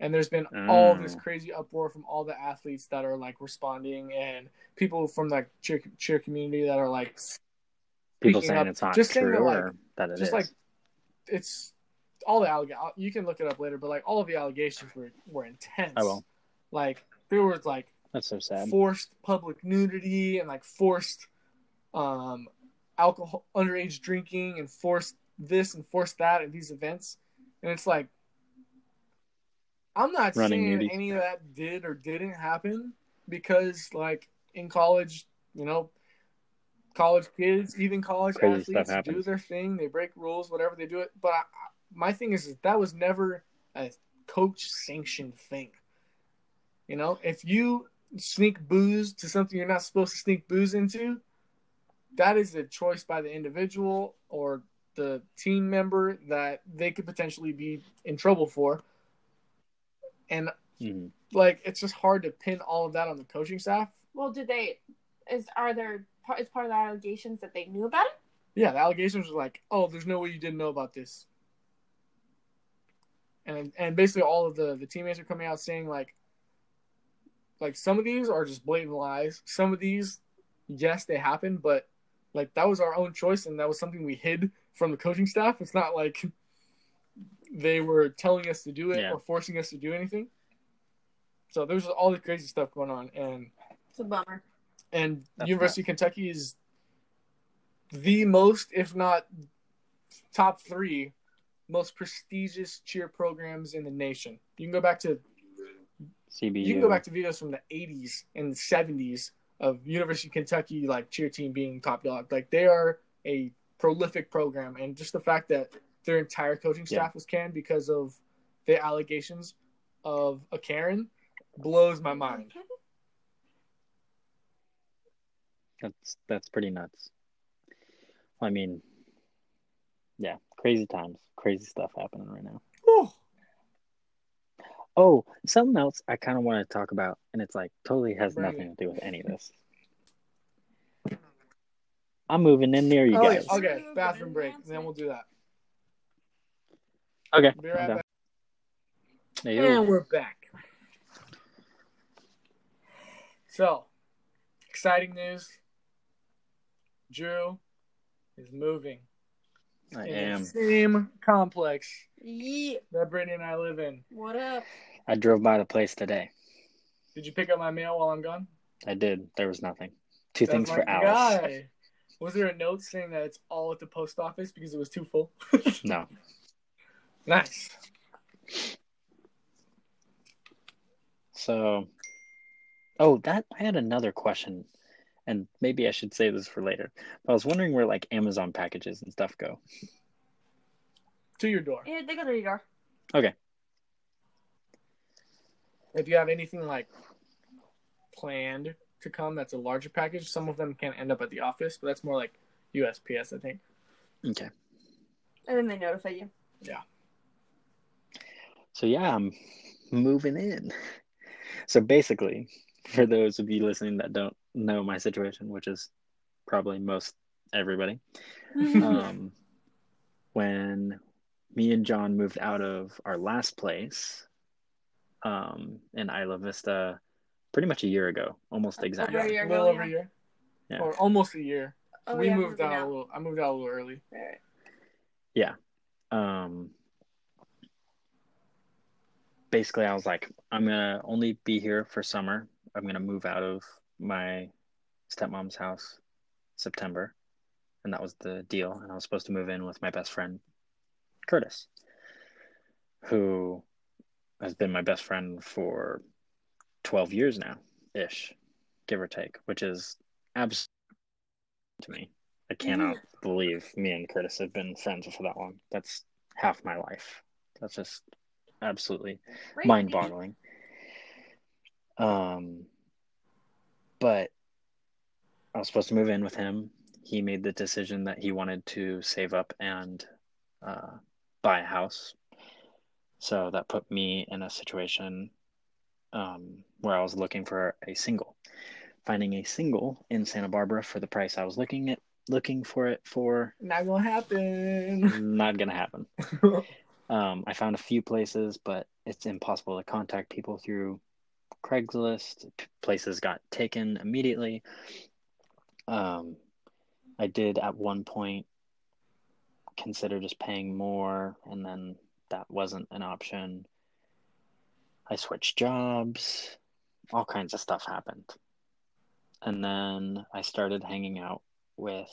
And there's been all this Mm. crazy uproar from all the athletes that are like responding and people from the cheer, cheer community that are like people saying up, it's not just saying true that, like- or that it just is. like it's all the allegations. You can look it up later, but like all of the allegations were were intense. I will. Like there was like That's so sad. forced public nudity and like forced um alcohol underage drinking and forced this and forced that at these events. And it's like I'm not Running saying nudies. any of that did or didn't happen because like in college, you know, college kids, even college Crazy athletes do their thing, they break rules, whatever they do it. But I- my thing is, is that was never a coach sanctioned thing. You know, if you sneak booze to something you're not supposed to sneak booze into, that is a choice by the individual or the team member that they could potentially be in trouble for. And Mhm. like, it's just hard to pin all of that on the coaching staff. Well, did they? Is are there? part- Is part of the allegations that they knew about it? Yeah, the allegations were like, "Oh, there's no way you didn't know about this," and and basically all of the the teammates are coming out saying like, like some of these are just blatant lies. Some of these, yes, they happened, but like that was our own choice, and that was something we hid from the coaching staff. It's not like they were telling us to do it Yeah. or forcing us to do anything. So there's all the crazy stuff going on, and It's a bummer. and That's University of Kentucky is the most, if not top three, most prestigious cheer programs in the nation. You can go back to CBU. you can go back to videos from the '80s and '70s of University of Kentucky like cheer team being top dog. Like they are a prolific program, and just the fact that their entire coaching Yeah. staff was canned because of the allegations of a Karen blows my mind. That's that's pretty nuts. I mean, yeah, crazy times, crazy stuff happening right now. Whew. Oh, something else I kind of want to talk about, and it's like totally has Bring nothing to do with any of this. I'm moving in near you Oh, guys. okay, bathroom break, and then we'll do that. Okay. Be right back. And we're back. So, exciting news. Drew is moving I am. same complex Yeah. that Brittany and I live in. What up? I drove by the place today. Did you pick up my mail while I'm gone? I did. There was nothing. Two That's things my for Alice. guy. Was there a note saying that it's all at the post office because it was too full? No. nice. So, oh, that I had another question, and maybe I should say this for later. But I was wondering where like Amazon packages and stuff go. To your door. Yeah, they go to your door. Okay. If you have anything like planned to come that's a larger package, some of them can end up at the office, but that's more like USPS, I think. Okay. And then they notify you. Yeah. So yeah, I'm moving in. So basically, for those of you listening that don't know my situation, which is probably most everybody, um, when me and John moved out of our last place um, in Isla Vista pretty much a year ago, almost Over exactly. a year a little ago, over a yeah. year. Yeah. Or almost a year. Oh, we yeah, moved moving out, a little I moved out a little early. Right. um basically I was like I'm gonna only be here for summer. I'm gonna move out of my stepmom's house September. And that was the deal. And I was supposed to move in with my best friend Curtis, who has been my best friend for 12 years now ish, give or take, which is absolutely to me. I cannot believe me and Curtis have been friends for that long. That's half my life. That's just absolutely Crazy. mind boggling. Um, but I was supposed to move in with him. He made the decision that he wanted to save up and uh, buy a house. So that put me in a situation um, where I was looking for a single. Finding a single in Santa Barbara for the price I was looking at looking for it for Not gonna happen. not gonna happen. Um, I found a few places, but it's impossible to contact people through Craigslist. Places got taken immediately. Um, I did at one point consider just paying more, and then that wasn't an option. I switched jobs. All kinds of stuff happened. And then I started hanging out with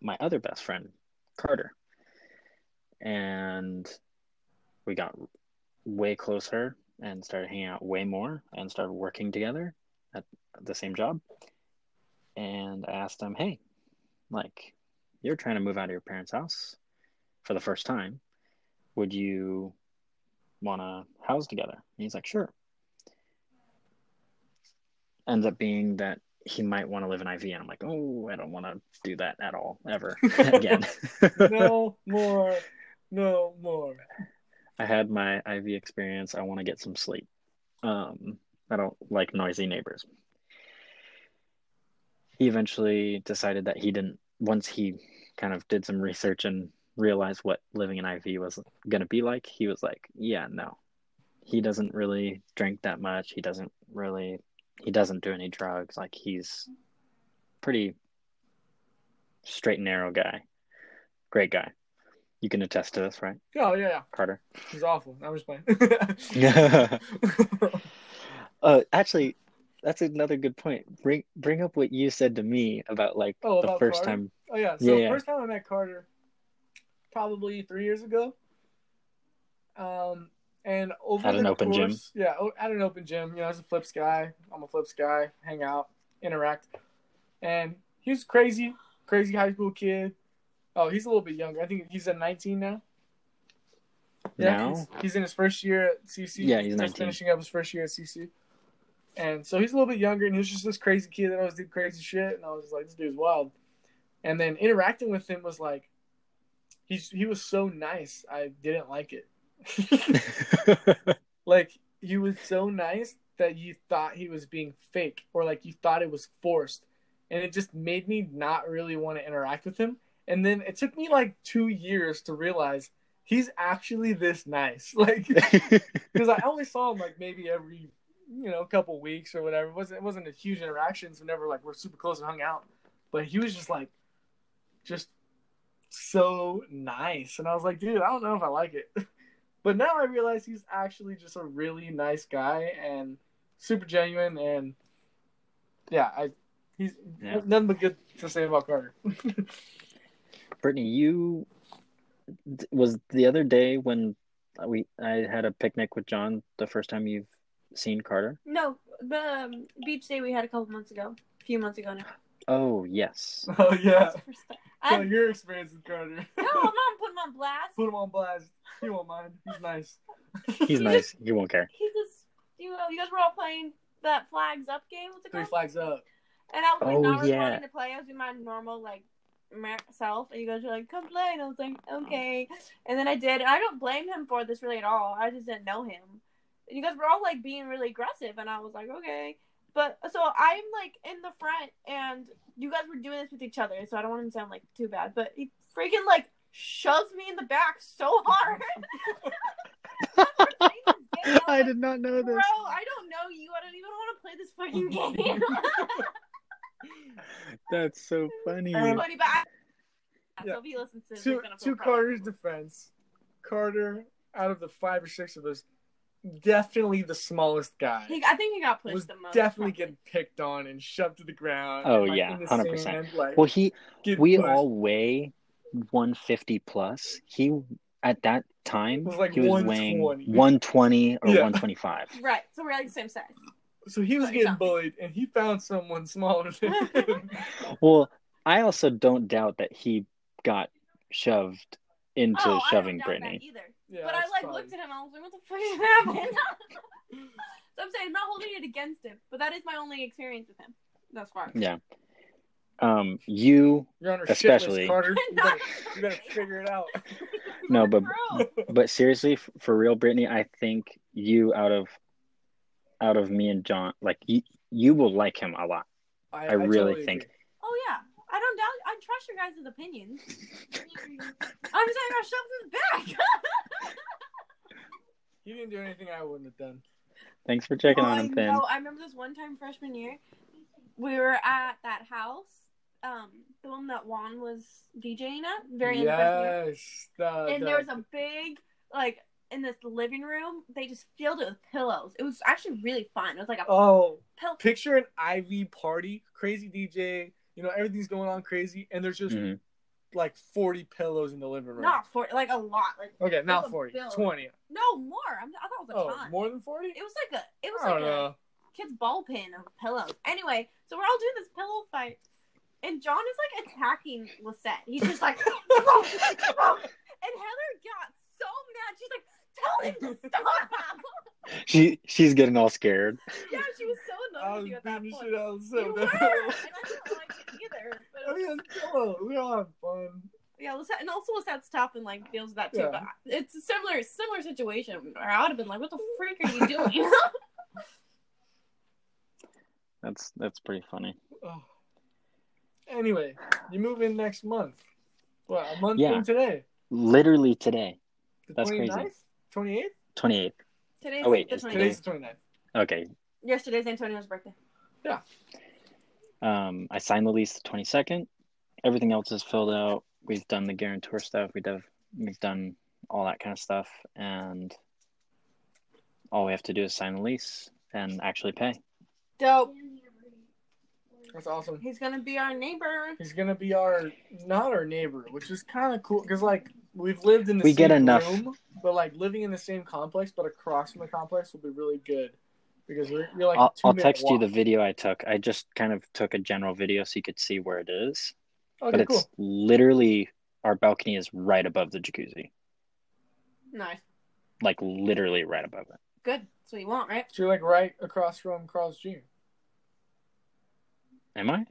my other best friend, Carter and we got way closer and started hanging out way more and started working together at the same job. And I asked him, "Hey, like, you're trying to move out of your parents' house for the first time. Would you want to house together?" And he's like, "Sure." Ends up being that he might want to live in IV, and I'm like, "Oh, I don't want to do that at all, ever again." no more. No more. I had my IV experience. I want to get some sleep. Um, I don't like noisy neighbors. He eventually decided that he didn't, once he kind of did some research and realized what living in IV was going to be like, he was like, yeah, no. He doesn't really drink that much. He doesn't really, he doesn't do any drugs. Like, he's pretty straight and narrow guy. Great guy. You can attest to this, right, Oh yeah, yeah. Carter? He's awful. I'm just playing. yeah. uh, actually, that's another good point. Bring bring up what you said to me about like Oh, the about first Carter? time. oh yeah. So Yeah, yeah. first time I met Carter, probably three years ago. Um, and over At an open gym? Yeah, at an open gym. You know, as a flips guy, I'm a flips guy. Hang out, interact, and he was crazy, crazy high school kid. Oh, he's a little bit younger. I think he's at 19 now. Yeah, now. he's, he's in his first year at CC. Yeah, he's just 19. finishing up his first year at CC. And so he's a little bit younger, and he was just this crazy kid that always did crazy shit. And I was like, this dude's wild. And then interacting with him was like, he's he was so nice. I didn't like it. like he was so nice that you thought he was being fake, or like you thought it was forced, and it just made me not really want to interact with him. And then it took me like two years to realize he's actually this nice. Like because I only saw him like maybe every you know couple weeks or whatever. It wasn't it wasn't a huge interaction. So never like we're super close and hung out. But he was just like just so nice, and I was like, dude, I don't know if I like it. But now I realize he's actually just a really nice guy and super genuine, and yeah, I he's Yeah. nothing but good to say about Carter. Brittany, you was the other day when we I had a picnic with John. The first time you've seen Carter. No, the um, beach day we had a couple months ago, a few months ago now. Oh yes. oh yeah, That's the first time. so I, your experience with Carter. No, I'm not putting him on blast. Put him on blast. He won't mind. He's nice. He's nice. He won't care. He just, you know, you guys were all playing that flags up game. What's it Three called? flags up. And I was like Oh, not yeah. responding to play. I was doing my normal like mer- self, and you guys were like, "Come play," and I was like, "Okay." And then I did, and I don't blame him for this really at all. I just didn't know him. And you guys were all like being really aggressive, and I was like, "Okay." But so I'm like in the front, and you guys were doing this with each other, so I don't want him to sound like too bad. But he freaking like shoves me in the back so hard. I did not know this. Bro. I don't know you. I don't even want to play this fucking game. That's so funny. Um, funny, but I, Yeah. so he listens to this, To he's gonna feel to proud. Carter's defense, Carter out of the five or six of us, definitely the smallest guy. He, I think he got pushed was the most. definitely probably. getting picked on and shoved to the ground. Oh, and, like, yeah, 100%. like, Well, he we pushed. all weigh 150 plus. He at that time was like he was weighing 120. 120 or Yeah. 125. Right, so we're like the same size. So he was Sorry, getting something. bullied, and he found someone smaller than him. Well, I also don't doubt that he got shoved into oh, shoving I Brittany. either. yeah, but I like probably- looked at him and I was like, "What the fuck is happening?" so I'm saying I'm not holding it against him, but that is my only experience with him thus far. Yeah. Um, you You're on Especially- shit list, Carter. You better, you better figure it out. No, but- but seriously, for real, Brittany, I think you out of out of me and John, like you, you will like him a lot. I really totally think- agree. Oh yeah, I don't doubt. I trust your guys' opinions. I'm saying I got shoved in the back. he didn't do anything I wouldn't have done. Thanks for checking on him, Finn. know. I remember this one time freshman year, we were at that house, um, the one that Juan was DJing at, very end of yes, the, And the- there was a big like in this living room. They just filled it with pillows. It was actually really fun. It was like a oh, pillow. picture an IV party, crazy DJ. You know everything's going on crazy, and there's just Mhm. like 40 pillows in the living room. Not for like a lot. Like okay, not was 40, bill. 20. no more. I'm, I thought it was a Oh, ton. more than 40? It was like a. It was I like a. know. kid's ball pin of pillows. Anyway, so we're all doing this pillow fight, and John is like attacking Lisette. He's just like, and Heather got so mad. She's like, tell him to stop. She she's getting all scared. yeah, she was so I annoyed was with you at that beating the point. shit out of You were, and I didn't like it either. But I mean, it's. We all have fun. yeah, Lisette, and also Lisette's tough and like deals with that too. Yeah. But it's a similar similar situation where I would have been like, what the freak are you doing? That's that's pretty funny. Oh. Anyway, you move in next month. What, a month Yeah. from today? Literally today, The That's crazy. 29th? 28th? 28th. Today's Oh, wait, the it's 29th. Today's the 29th. Okay. Yesterday's Antonio's birthday. Yeah. Um, I signed the lease the 22nd. Everything else is filled out. We've done the guarantor stuff. We have we've done all that kind of stuff, and all we have to do is sign the lease and actually pay. Dope. That's awesome. He's gonna be our neighbor. He's gonna be our not our neighbor, which is kind of cool because like we've lived in the We same get enough- room, but like living in the same complex but across from the complex will be really good because we're, you're like. a I'll, I'll two-minute text you the video I took. I just kind of took a general video so you could see where it is. Okay, but it's cool. literally our balcony is right above the jacuzzi. Nice. like literally right above it. Good. That's what you want, right? So you're like right across from Carl's Jr. Am I?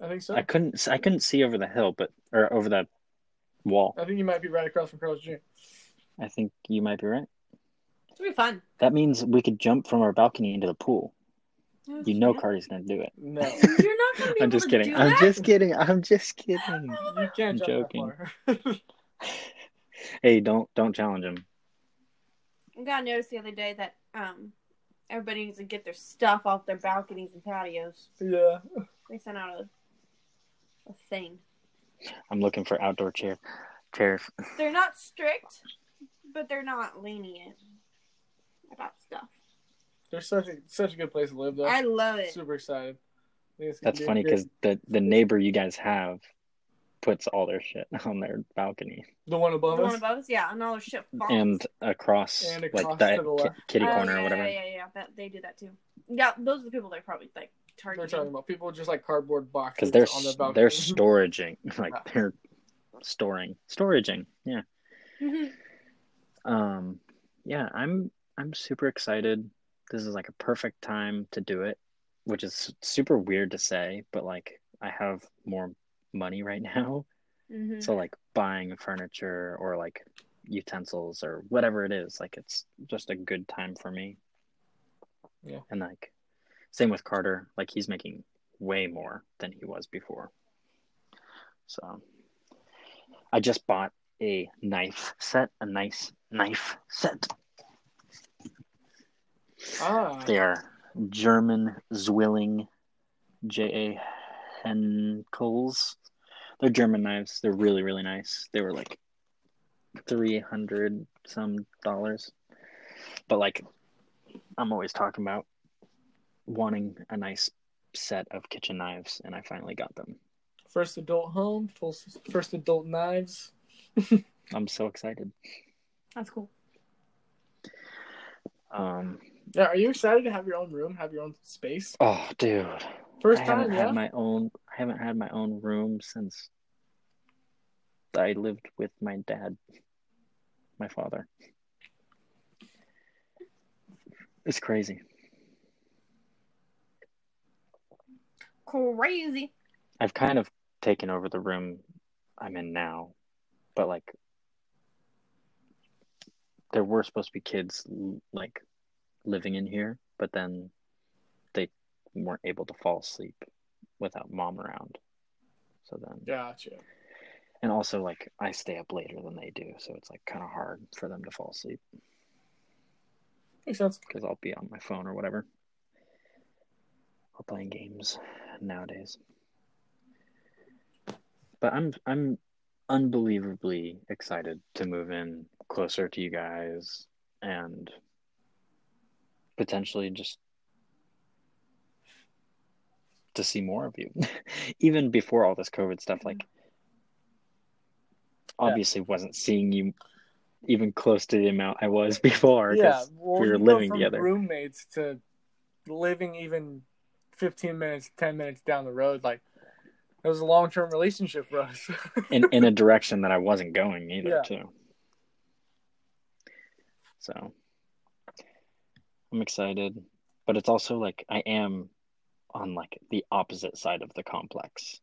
I think so. I couldn't. I couldn't see over the hill, but or over that wall. I think you might be right across from Carl's Jr. I think you might be right. It's gonna be fun. That means we could jump from our balcony into the pool. No, You know, can't. Cardi's gonna do it. No, You're not gonna be I'm able just to kidding. do I'm that? just kidding. I'm just kidding. you can't I'm jump joking. that far. Hey, don't don't challenge him. I got noticed the other day that um everybody needs to get their stuff off their balconies and patios. yeah. They sent out a a thing. I'm looking for outdoor chair chairs. They're not strict, but they're not lenient about stuff. They're such a such a good place to live though. I love it. Super excited. I think it's gonna That's funny because the the neighbor you guys have puts all their shit on their balcony the one above The us. The one above us, yeah, and all their shit falls. and across, And like that to the ki- left. kitty Oh, corner yeah, or whatever. Yeah, yeah, yeah. That, they do that too. Yeah, those are the people they're probably like We're talking about people just like cardboard boxes Because they're on their they're storaging, like Yeah. they're storing, storaging. Yeah. Mhm. Um, yeah, I'm I'm super excited. This is like a perfect time to do it, which is super weird to say, but like I have more money right now, Mhm. so like buying furniture or like utensils or whatever it is, like it's just a good time for me. Yeah. And like same with Carter, like he's making way more than he was before. So I just bought a knife set, a nice knife set. ah, They are German Zwilling J.A. Henckels. They're German knives. They're really, really nice. They were like 300 some dollars. But like, I'm always talking about wanting a nice set of kitchen knives, and I finally got them. first adult home, full, first adult knives. I'm so excited. That's cool. Um, Yeah, are you excited to have your own room, have your own space? oh, dude. First I time, haven't yeah. had my own. I haven't had my own room since I lived with my dad, my father. It's crazy. Crazy. I've kind of taken over the room I'm in now, but like there were supposed to be kids like living in here, but then they weren't able to fall asleep without mom around. So then Gotcha. And also, like, I stay up later than they do, so it's like kind of hard for them to fall asleep Makes sense. because I'll be on my phone or whatever, or playing games nowadays. But I'm I'm unbelievably excited to move in closer to you guys and potentially just to see more of you. Even before all this COVID stuff, like obviously wasn't seeing you even close to the amount I was before Yeah, well, we were living from together. Roommates to living even fifteen minutes, ten minutes down the road. Like it was a long term relationship for us. in in a direction that I wasn't going either Yeah. too. So I'm excited, but it's also like I am on like the opposite side of the complex.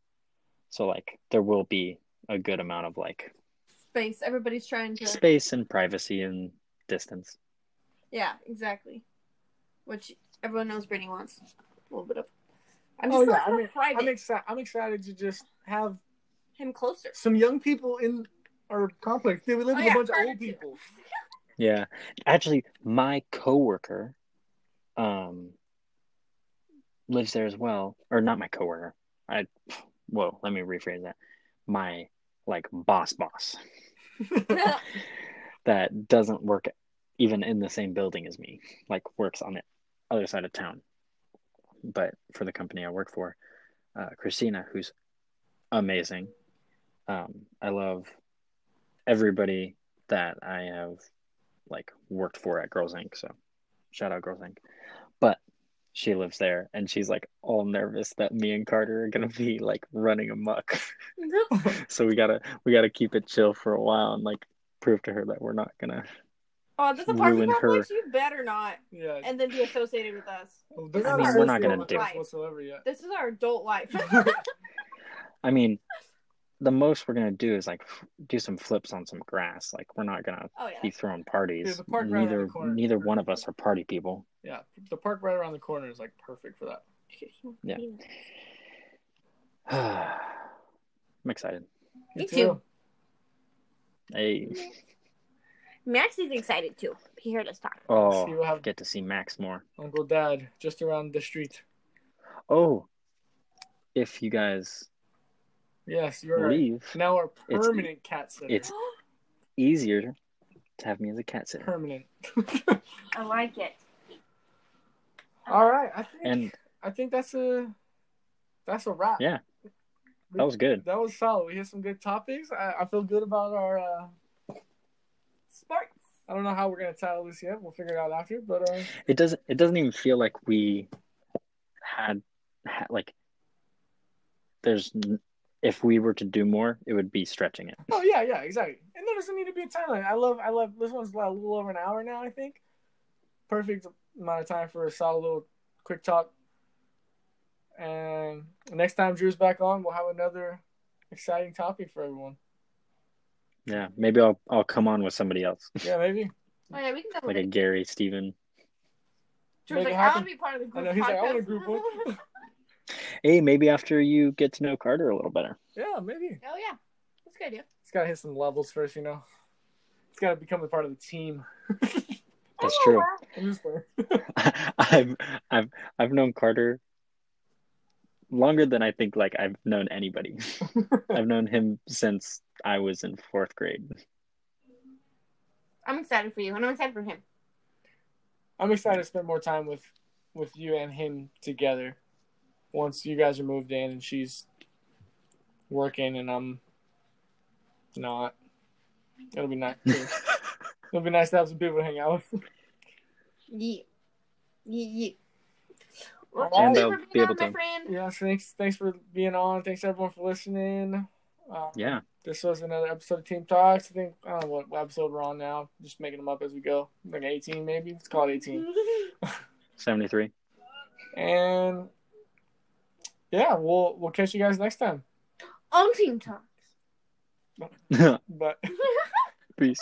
So like there will be a good amount of like Space. Everybody's trying to. space and privacy and distance. Yeah, exactly. Which everyone knows Brittany wants a little bit of. I'm oh yeah, I more mean. I'm excited. I'm excited to just have Him closer. some young people in our complex. Dude, we live Oh, with yeah, a bunch of old too. people. Yeah. Actually, my coworker um lives there as well. Or not my coworker. I whoa, let me rephrase that. My like boss boss that doesn't work even in the same building as me, like works on the other side of town. But for the company I work for, uh, Christina, who's amazing. Um, I love everybody that I have like worked for at Girls Inc. So shout out Girls Inc. But she lives there and she's like all nervous that me and Carter are gonna be like running amok. so we gotta we gotta keep it chill for a while and like prove to her that we're not gonna Oh, that's a parking Ruin complex. her. You better not. Yeah. And then be associated with us. Oh, well, they're I mean, we're not gonna do- course whatsoever yet. This is our adult life. I mean, the most we're gonna do is like f- do some flips on some grass. Like we're not gonna oh yeah. be throwing parties. Yeah, the park right neither the neither one of us are party people. Yeah, the park right around the corner is like perfect for that. Yeah. I'm excited. Me too. Hey, Max is excited too. He heard us talk. Oh, we'll have get to see Max more. Uncle Dad just around the street. Oh, if you guys Yes, you're leave, now our It's- permanent cat sitter. it's easier to have me as a cat sitter. permanent. I like it. All right, I think And I think that's a that's a wrap. Yeah. that was good. That was solid. We hit some good topics. I, I feel good about our. Uh, Sports. I don't know how we're gonna title this yet. We'll figure it out after. But uh, It doesn't. It doesn't even feel like we had, had like. There's, if we were to do more, it would be stretching it. oh yeah, yeah, exactly. And there doesn't need to be a timeline. I love, I love. This one's a little over an hour now. I think. Perfect amount of time for a solid little quick talk. And next time Drew's back on, we'll have another exciting topic for everyone. Yeah, maybe I'll I'll come on with somebody else, Yeah, maybe. Oh yeah, we can go like with a. Gary, Steven. Drew's Make like, I want to be part of the I group know he's like, I want a group one. Hey, maybe after you get to know Carter a little better. yeah, maybe. oh yeah, that's a good idea. It's gotta hit some levels first, you know. It's gotta become a part of the team. That's Oh, true. I'm. I've I've I've known Carter longer than I think like I've known anybody. I've known him since I was in fourth grade. I'm excited for you, and I'm excited for him. I'm excited to spend more time with with you and him together. Once you guys are moved in and she's working and I'm not. It'll be nice. It'll be nice to have some people to hang out with. Yeah. Yeah. Yeah. Well, And thank you they'll for be being able on, my to- friend. Yeah, thanks thanks for being on. Thanks everyone for listening. Uh, yeah, This was another episode of Team Talks. I think I don't know what, what episode we're on now. Just making them up as we go. Like 18 maybe. Let's call it 18. seventy three. And yeah, we'll we'll catch you guys next time. on Team Talks. But Peace.